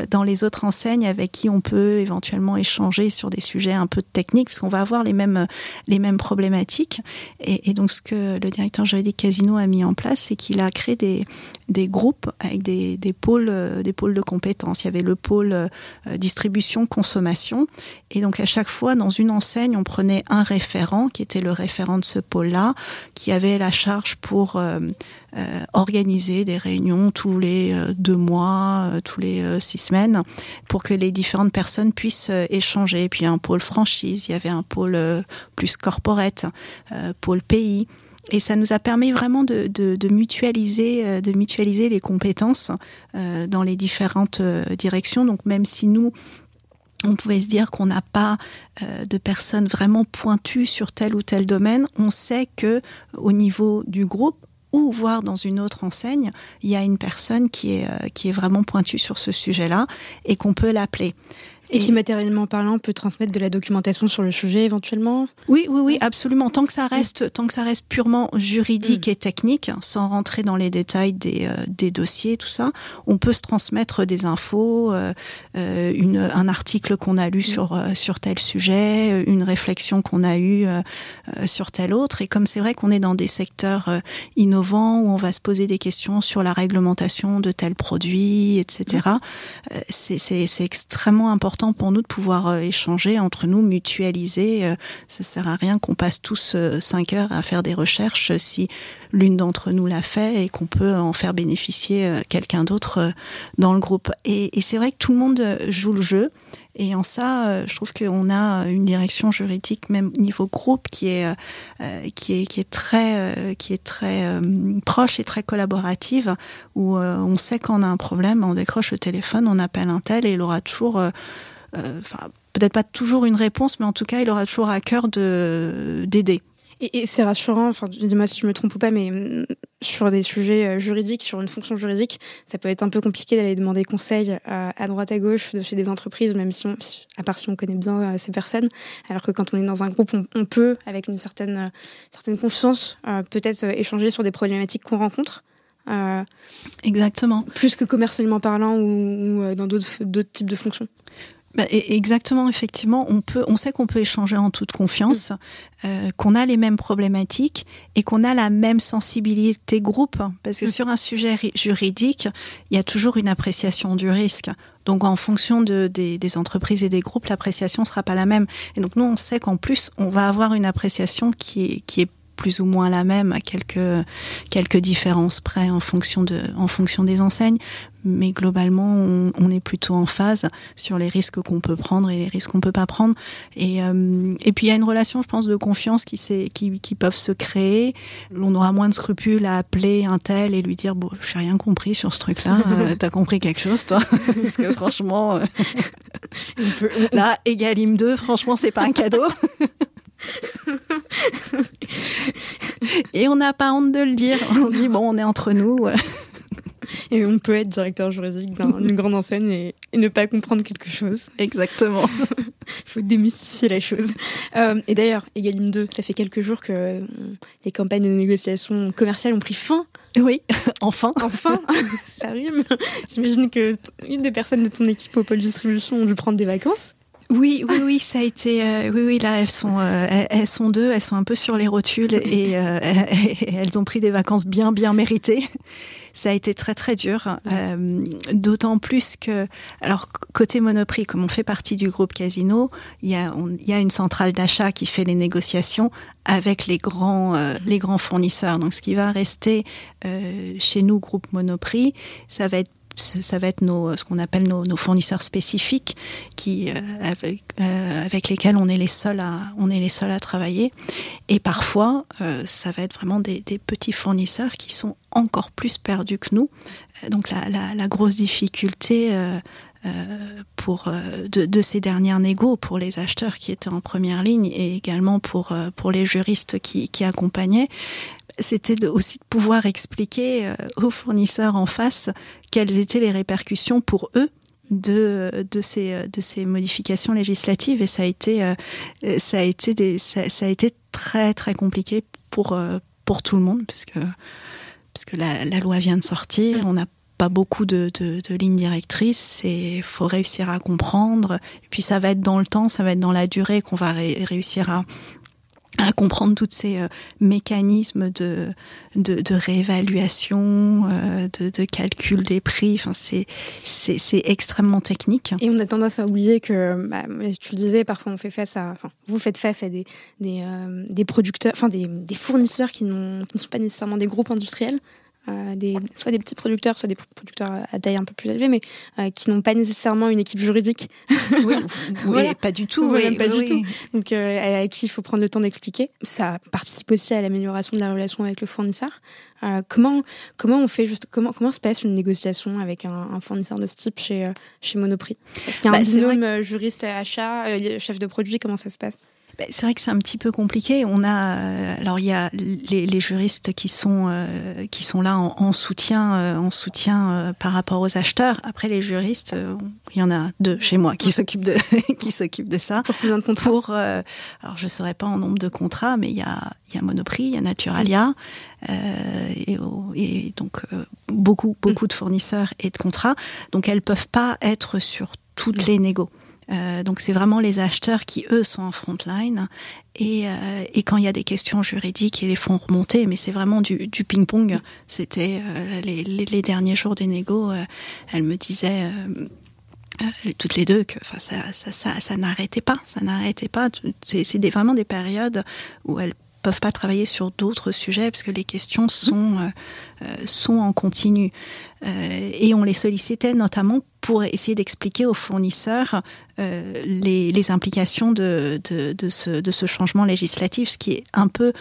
dans les autres enseignes avec qui on peut éventuellement échanger sur des sujets un peu techniques, parce qu'on va avoir les mêmes, les mêmes problématiques. Et, et, donc, ce que le directeur juridique Casino a mis en place, c'est qu'il a créé des, des groupes avec des, des, pôles, des pôles de compétences. Il y avait le pôle euh, distribution, consommation. Et donc, à chaque fois, dans une enseigne, on prenait un référent, qui était le référent de ce pôle-là, qui avait la charge pour euh, euh, organiser des réunions tous les euh, deux mois, euh, tous les euh, six semaines, pour que les différentes personnes puissent euh, échanger. Et puis un pôle franchise, il y avait un pôle euh, plus corporate, euh, pôle pays. Et ça nous a permis vraiment de, mutualiser, de mutualiser les compétences euh, dans les différentes euh, directions. Donc même si nous on pouvait se dire qu'on n'a pas euh, de personnes vraiment pointues sur tel ou tel domaine. On sait que au niveau du groupe, ou voir dans une autre enseigne, il y a une personne qui est, euh, qui est vraiment pointue sur ce sujet-là et qu'on peut l'appeler. Et, qui, matériellement parlant, peut transmettre de la documentation sur le sujet éventuellement? Oui, oui, oui, absolument. Tant que ça reste, tant que ça reste purement juridique mmh. et technique, sans rentrer dans les détails des, euh, des dossiers, tout ça, on peut se transmettre des infos, euh, une, un article qu'on a lu mmh. sur, euh, sur tel sujet, une réflexion qu'on a eue euh, sur tel autre. Et comme c'est vrai qu'on est dans des secteurs euh, innovants où on va se poser des questions sur la réglementation de tel produit, etc., mmh. c'est extrêmement important important pour nous de pouvoir euh, échanger entre nous, mutualiser. Euh, ça sert à rien qu'on passe tous euh, cinq heures à faire des recherches si l'une d'entre nous l'a fait et qu'on peut en faire bénéficier quelqu'un d'autre dans le groupe. Et, c'est vrai que tout le monde joue le jeu. Et en ça, je trouve qu'on a une direction juridique, même niveau groupe, qui est qui est qui est très qui est très proche et très collaborative, où on sait qu'on a un problème, on décroche le téléphone, on appelle un tel et il aura toujours enfin, peut-être pas toujours une réponse, mais en tout cas, il aura toujours à cœur de d'aider. Et, et c'est rassurant, enfin, dis-moi si je me trompe ou pas, mais mm, sur des sujets euh, juridiques, sur une fonction juridique, ça peut être un peu compliqué d'aller demander conseil à, à, droite à gauche de chez des entreprises, même si on, à part si on connaît bien euh, ces personnes. Alors que quand on est dans un groupe, on, on peut, avec une certaine, euh, certaine confiance, peut-être échanger sur des problématiques qu'on rencontre. Euh, Exactement. Plus que commercialement parlant ou, ou dans d'autres types de fonctions. Bah, exactement, effectivement, on peut, on sait qu'on peut échanger en toute confiance, mm. euh, qu'on a les mêmes problématiques et qu'on a la même sensibilité groupe, parce que mm. sur un sujet juridique, il y a toujours une appréciation du risque. Donc, en fonction de, des, des entreprises et des groupes, l'appréciation sera pas la même. Et donc, nous, on sait qu'en plus, on va avoir une appréciation qui est, qui est plus ou moins la même, à quelques quelques différences près en fonction de en fonction des enseignes, mais globalement on, on est plutôt en phase sur les risques qu'on peut prendre et les risques qu'on peut pas prendre. Et euh, et puis il y a une relation, je pense, de confiance qui qui qui peuvent se créer. On aura moins de scrupules à appeler un tel et lui dire bon, j'ai rien compris sur ce truc-là. euh, T'as compris quelque chose, toi? Parce que franchement, euh, là, Egalim 2, franchement, c'est pas un cadeau. Et on n'a pas honte de le dire. On dit, bon, on est entre nous. Et on peut être directeur juridique d'une grande enseigne et, ne pas comprendre quelque chose. Exactement. Il faut démystifier la chose. Euh, et d'ailleurs, Egalim 2, ça fait quelques jours que euh, les campagnes de négociation commerciales ont pris fin. Oui, enfin. Enfin, ça rime. J'imagine que une des personnes de ton équipe au pôle distribution ont dû prendre des vacances. Oui, oui, oui, ça a été. Euh, oui, oui, là, elles sont, euh, elles, sont deux, elles sont un peu sur les rotules et, euh, elles ont pris des vacances bien, bien méritées. Ça a été très, très dur. D'autant plus que, alors côté Monoprix, comme on fait partie du groupe Casino, il y a, y a une centrale d'achat qui fait les négociations avec les grands, les grands fournisseurs. Donc, ce qui va rester chez nous, groupe Monoprix, ça va être ça va être nos, ce qu'on appelle nos, nos, fournisseurs spécifiques, qui euh, avec, euh, avec, lesquels on est les seuls à on est les seuls à travailler. Et parfois, euh, ça va être vraiment des, petits fournisseurs qui sont encore plus perdus que nous. Donc la grosse difficulté. Pour de, de, ces dernières négos pour les acheteurs qui étaient en première ligne et également pour pour les juristes qui, qui accompagnaient c'était aussi de pouvoir expliquer euh, aux fournisseurs en face quelles étaient les répercussions pour eux de, de, ces, de ces modifications législatives. Et ça a été, euh, ça a été, des, ça, a été très très compliqué pour, euh, pour tout le monde parce que, parce que la, la loi vient de sortir, on n'a beaucoup de, lignes directrices et faut réussir à comprendre puis ça va être dans le temps, ça va être dans la durée qu'on va réussir à, comprendre tous ces euh, mécanismes de, réévaluation, euh, de, calcul des prix. Enfin, c'est, extrêmement technique. Et on a tendance à oublier que, bah, tu le disais, parfois on fait face à, vous faites face à des, euh, producteurs, enfin des, fournisseurs qui ne sont pas nécessairement des groupes industriels, euh, des, soit des petits producteurs, soit des producteurs à taille un peu plus élevée, mais euh, qui n'ont pas nécessairement une équipe juridique. Oui, oui pas du tout. Oui, pas du tout. Donc, euh, à qui il faut prendre le temps d'expliquer. Ça participe aussi à l'amélioration de la relation avec le fournisseur. Comment comment on fait juste comment comment se passe une négociation avec un, un fournisseur de ce type chez chez Monoprix? Est-ce qu'il y a un bah, binôme juriste achat chef de produit? Comment ça se passe? Ben, c'est vrai que c'est un petit peu compliqué. On a, euh, alors il y a les, les juristes qui sont euh, qui sont là en, en soutien, euh, en soutien par rapport aux acheteurs. Après les juristes, il y en a deux chez moi qui s'occupent de qui s'occupent de ça. Pour combien de contrats Pour, alors je saurais pas en nombre de contrats, mais il y a il y a Monoprix, il y a Naturalia, et, et, donc beaucoup beaucoup de fournisseurs et de contrats. Donc elles peuvent pas être sur toutes les négos. Euh, donc c'est vraiment les acheteurs qui eux sont en front line et, euh, et quand il y a des questions juridiques ils les font remonter. Mais c'est vraiment du, du ping pong c'était euh, les, derniers jours des négos elle me disait toutes les deux que enfin ça ça n'arrêtait pas. Ça n'arrêtait pas. C'est vraiment des périodes où elles peuvent pas travailler sur d'autres sujets parce que les questions sont euh, euh, en continu. Euh, et on les sollicitait notamment pour essayer d'expliquer aux fournisseurs les, implications de, de, ce, changement législatif, ce qui est un peu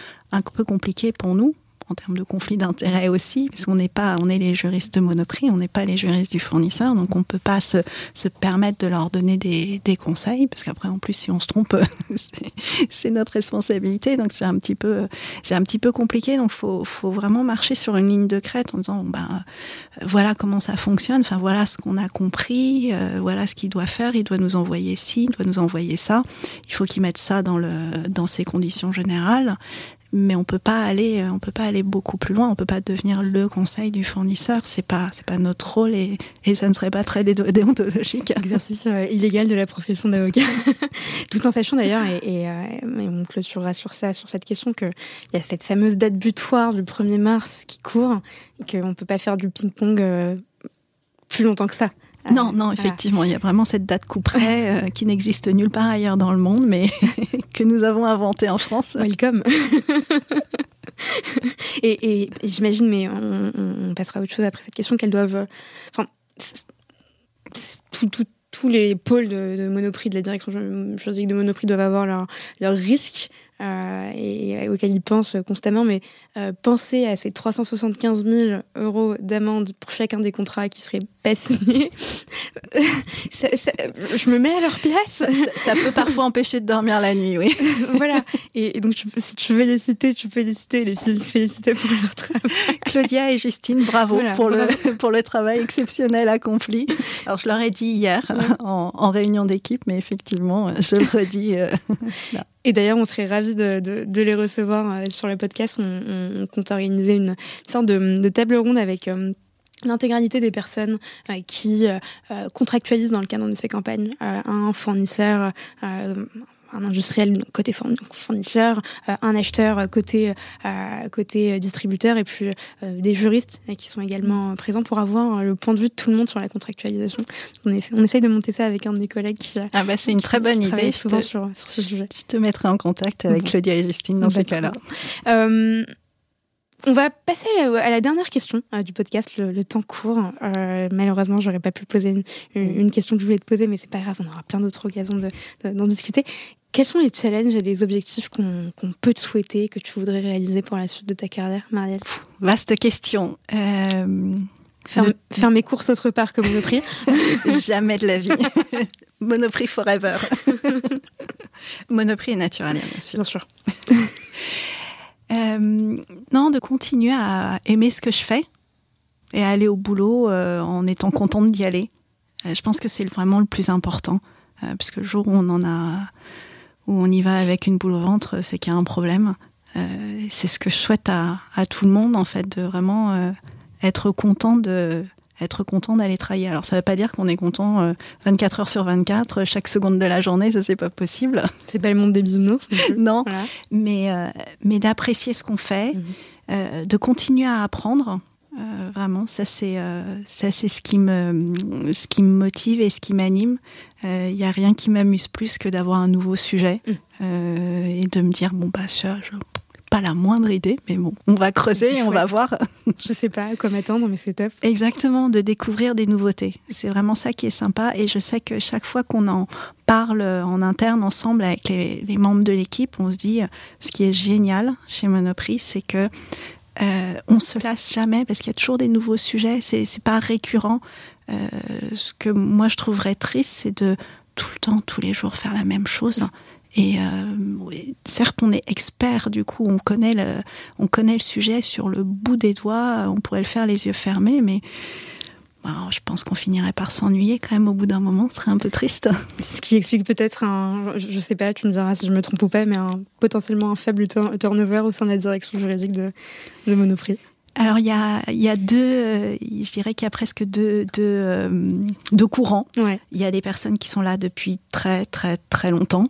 compliqué pour nous en termes de conflit d'intérêts aussi, parce qu'on n'est pas, on est les juristes de Monoprix, on n'est pas les juristes du fournisseur, donc on peut pas se, se permettre de leur donner des, des conseils, parce qu'après en plus si on se trompe, c'est notre responsabilité, donc c'est un petit peu, c'est un petit peu compliqué, donc faut, faut vraiment marcher sur une ligne de crête en disant, ben voilà comment ça fonctionne, enfin voilà ce qu'on a compris, euh, voilà ce qu'il doit faire, il doit nous envoyer ci, il doit nous envoyer ça, il faut qu'il mette ça dans le, dans ses conditions générales mais on peut pas aller, on peut pas aller beaucoup plus loin. On peut pas devenir le conseil du fournisseur. C'est pas, c'est pas notre rôle et, et ça ne serait pas très déontologique. Exercice euh, illégal de la profession d'avocat. Tout en sachant d'ailleurs, et, et, on clôturera sur ça, sur cette question, qu'il y a cette fameuse date butoir du 1er mars qui court, qu'on peut pas faire du ping-pong plus longtemps que ça. Non, non, effectivement, il y a vraiment cette date coup près euh, qui n'existe nulle part ailleurs dans le monde, mais que nous avons inventée en France. Welcome. et, et j'imagine, mais on, on, passera à autre chose après cette question, qu'elles doivent. Euh, enfin, tous les pôles de, de, Monoprix, de la direction juridique de Monoprix doivent avoir leurs leur risques euh, et, auquel ils pensent constamment, mais euh, penser à ces 375 000 euros d'amende pour chacun des contrats qui seraient je me mets à leur place. Ça, peut parfois empêcher de dormir la nuit, oui. voilà. Et, donc, si tu veux les citer, tu peux les citer, les féliciter pour leur travail. Claudia et Justine, bravo pour, Le, pour le travail exceptionnel accompli. Alors, je leur ai dit hier en, en, réunion d'équipe, mais effectivement, je le redis. Euh, et d'ailleurs, on serait ravis de, de, de, les recevoir euh, sur le podcast. On, on compte organiser une, sorte de, de, table ronde avec euh, l'intégralité des personnes euh, qui contractualisent dans le cadre de ces campagnes un fournisseur un industriel côté fournisseur, euh, un acheteur côté euh, côté distributeur et puis euh, des juristes qui sont également présents pour avoir le point de vue de tout le monde sur la contractualisation. On, essaie, on essaye de monter ça avec un de mes collègues qui ah bah c'est une très bonne idée souvent sur, sur ce sujet. Je te mettrai en contact avec Claudia et Justine dans ces cas-là. On va passer à la dernière question du podcast. Le, temps court. Euh, malheureusement, j'aurais pas pu poser une, une, question que je voulais te poser, mais c'est pas grave. On aura plein d'autres occasions d'en de, discuter. Quels sont les challenges et les objectifs qu'on peut te souhaiter, que tu voudrais réaliser pour la suite de ta carrière, Marielle? Vaste question. Euh, faire, mes courses autre part que Monoprix Jamais de la vie. Monoprix forever. Monoprix et Naturalia, bien sûr. Bien sûr. Euh, non, de continuer à aimer ce que je fais et à aller au boulot euh, en étant contente d'y aller. Euh, je pense que c'est vraiment le plus important. Euh, parce que le jour où on en a où on y va avec une boule au ventre, c'est qu'il y a un problème. C'est ce que je souhaite à, à, tout le monde, en fait, de vraiment être content de être content d'aller travailler. Alors ça veut pas dire qu'on est content euh, 24 heures sur 24, chaque seconde de la journée, ça c'est pas possible. C'est pas le monde des bisounours. non, voilà. mais euh, mais d'apprécier ce qu'on fait, mmh. de continuer à apprendre. Euh, vraiment, ça c'est euh, ça c'est ce qui me ce qui me motive et ce qui m'anime. Il euh, y a rien qui m'amuse plus que d'avoir un nouveau sujet mm. Euh, et de me dire bon bah ça, je pas la moindre idée, mais bon, on va creuser et on va voir. je sais pas quoi m'attendre, mais c'est top. Exactement, de découvrir des nouveautés. C'est vraiment ça qui est sympa et je sais que chaque fois qu'on en parle en interne ensemble avec les, les membres de l'équipe, on se dit ce qui est génial chez Monoprix, c'est que euh, on se lasse jamais parce qu'il y a toujours des nouveaux sujets. C'est c'est pas récurrent. Euh, ce que moi je trouverais triste, c'est de tout le temps, tous les jours faire la même chose. Et euh, certes, on est expert, du coup, on connaît le, on connaît le sujet sur le bout des doigts. On pourrait le faire les yeux fermés, mais alors, je pense qu'on finirait par s'ennuyer quand même au bout d'un moment, ce serait un peu triste. Ce qui explique peut-être un, je sais pas, tu me diras si je me trompe ou pas, mais un, potentiellement un faible turnover au sein de la direction juridique de, de Monoprix. Alors il y a, y a deux, euh, je dirais qu'il y a presque deux, deux, euh, deux courants. Ouais. Il y a des personnes qui sont là depuis très très très longtemps,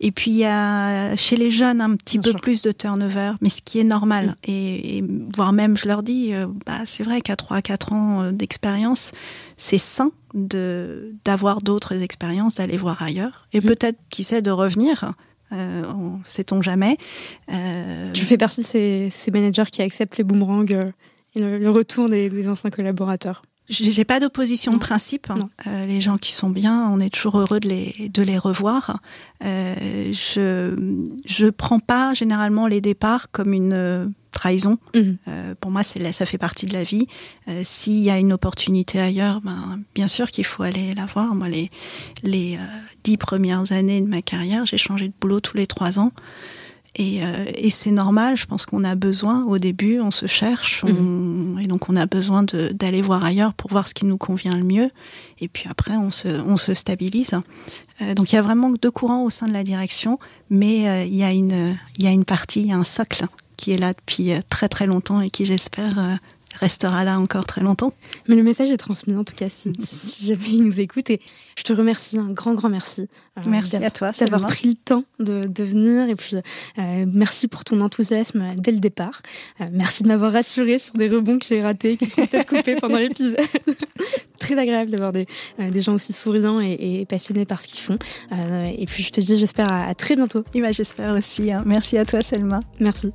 et puis il y a chez les jeunes un petit Bien peu sûr. plus de turnover, mais ce qui est normal. Mm. Et, et, voire même, je leur dis, euh, bah, c'est vrai qu'à 3 4 ans d'expérience, c'est sain de d'avoir d'autres expériences, d'aller voir ailleurs, et mm. peut-être qui sait de revenir euh, sait-on jamais. Euh... Je fais partie de ces, ces, managers qui acceptent les boomerangs euh, et le, le retour des, des, anciens collaborateurs. J'ai pas d'opposition de principe. Euh, les gens qui sont bien, on est toujours heureux de les, de les revoir. Euh, je je prends pas généralement les départs comme une trahison. Mmh. Euh, pour moi, ça fait partie de la vie. Euh, S'il y a une opportunité ailleurs, ben, bien sûr qu'il faut aller la voir. Moi, les, les euh, dix premières années de ma carrière, j'ai changé de boulot tous les trois ans. Et, et c'est normal, je pense qu'on a besoin, au début, on se cherche, on, mmh. et donc on a besoin d'aller voir ailleurs pour voir ce qui nous convient le mieux. Et puis après, on se, on se stabilise. Euh, donc il y a vraiment deux courants au sein de la direction, mais euh, il, y a une, il y a une partie, il y a un socle qui est là depuis très très longtemps et qui j'espère restera là encore très longtemps. Mais le message est transmis en tout cas si, jamais il nous écoute et je te remercie, un grand grand merci. Euh, merci à toi d'avoir pris le temps de, de venir et puis euh, merci pour ton enthousiasme dès le départ. Euh, merci de m'avoir rassuré sur des rebonds que j'ai ratés qui seront peut-être coupés pendant l'épisode. Très agréable d'avoir des, des gens aussi souriants et, passionnés par ce qu'ils font. et puis je te dis j'espère à, très bientôt. Et ben, j'espère aussi. Hein. Merci à toi Selma. Merci.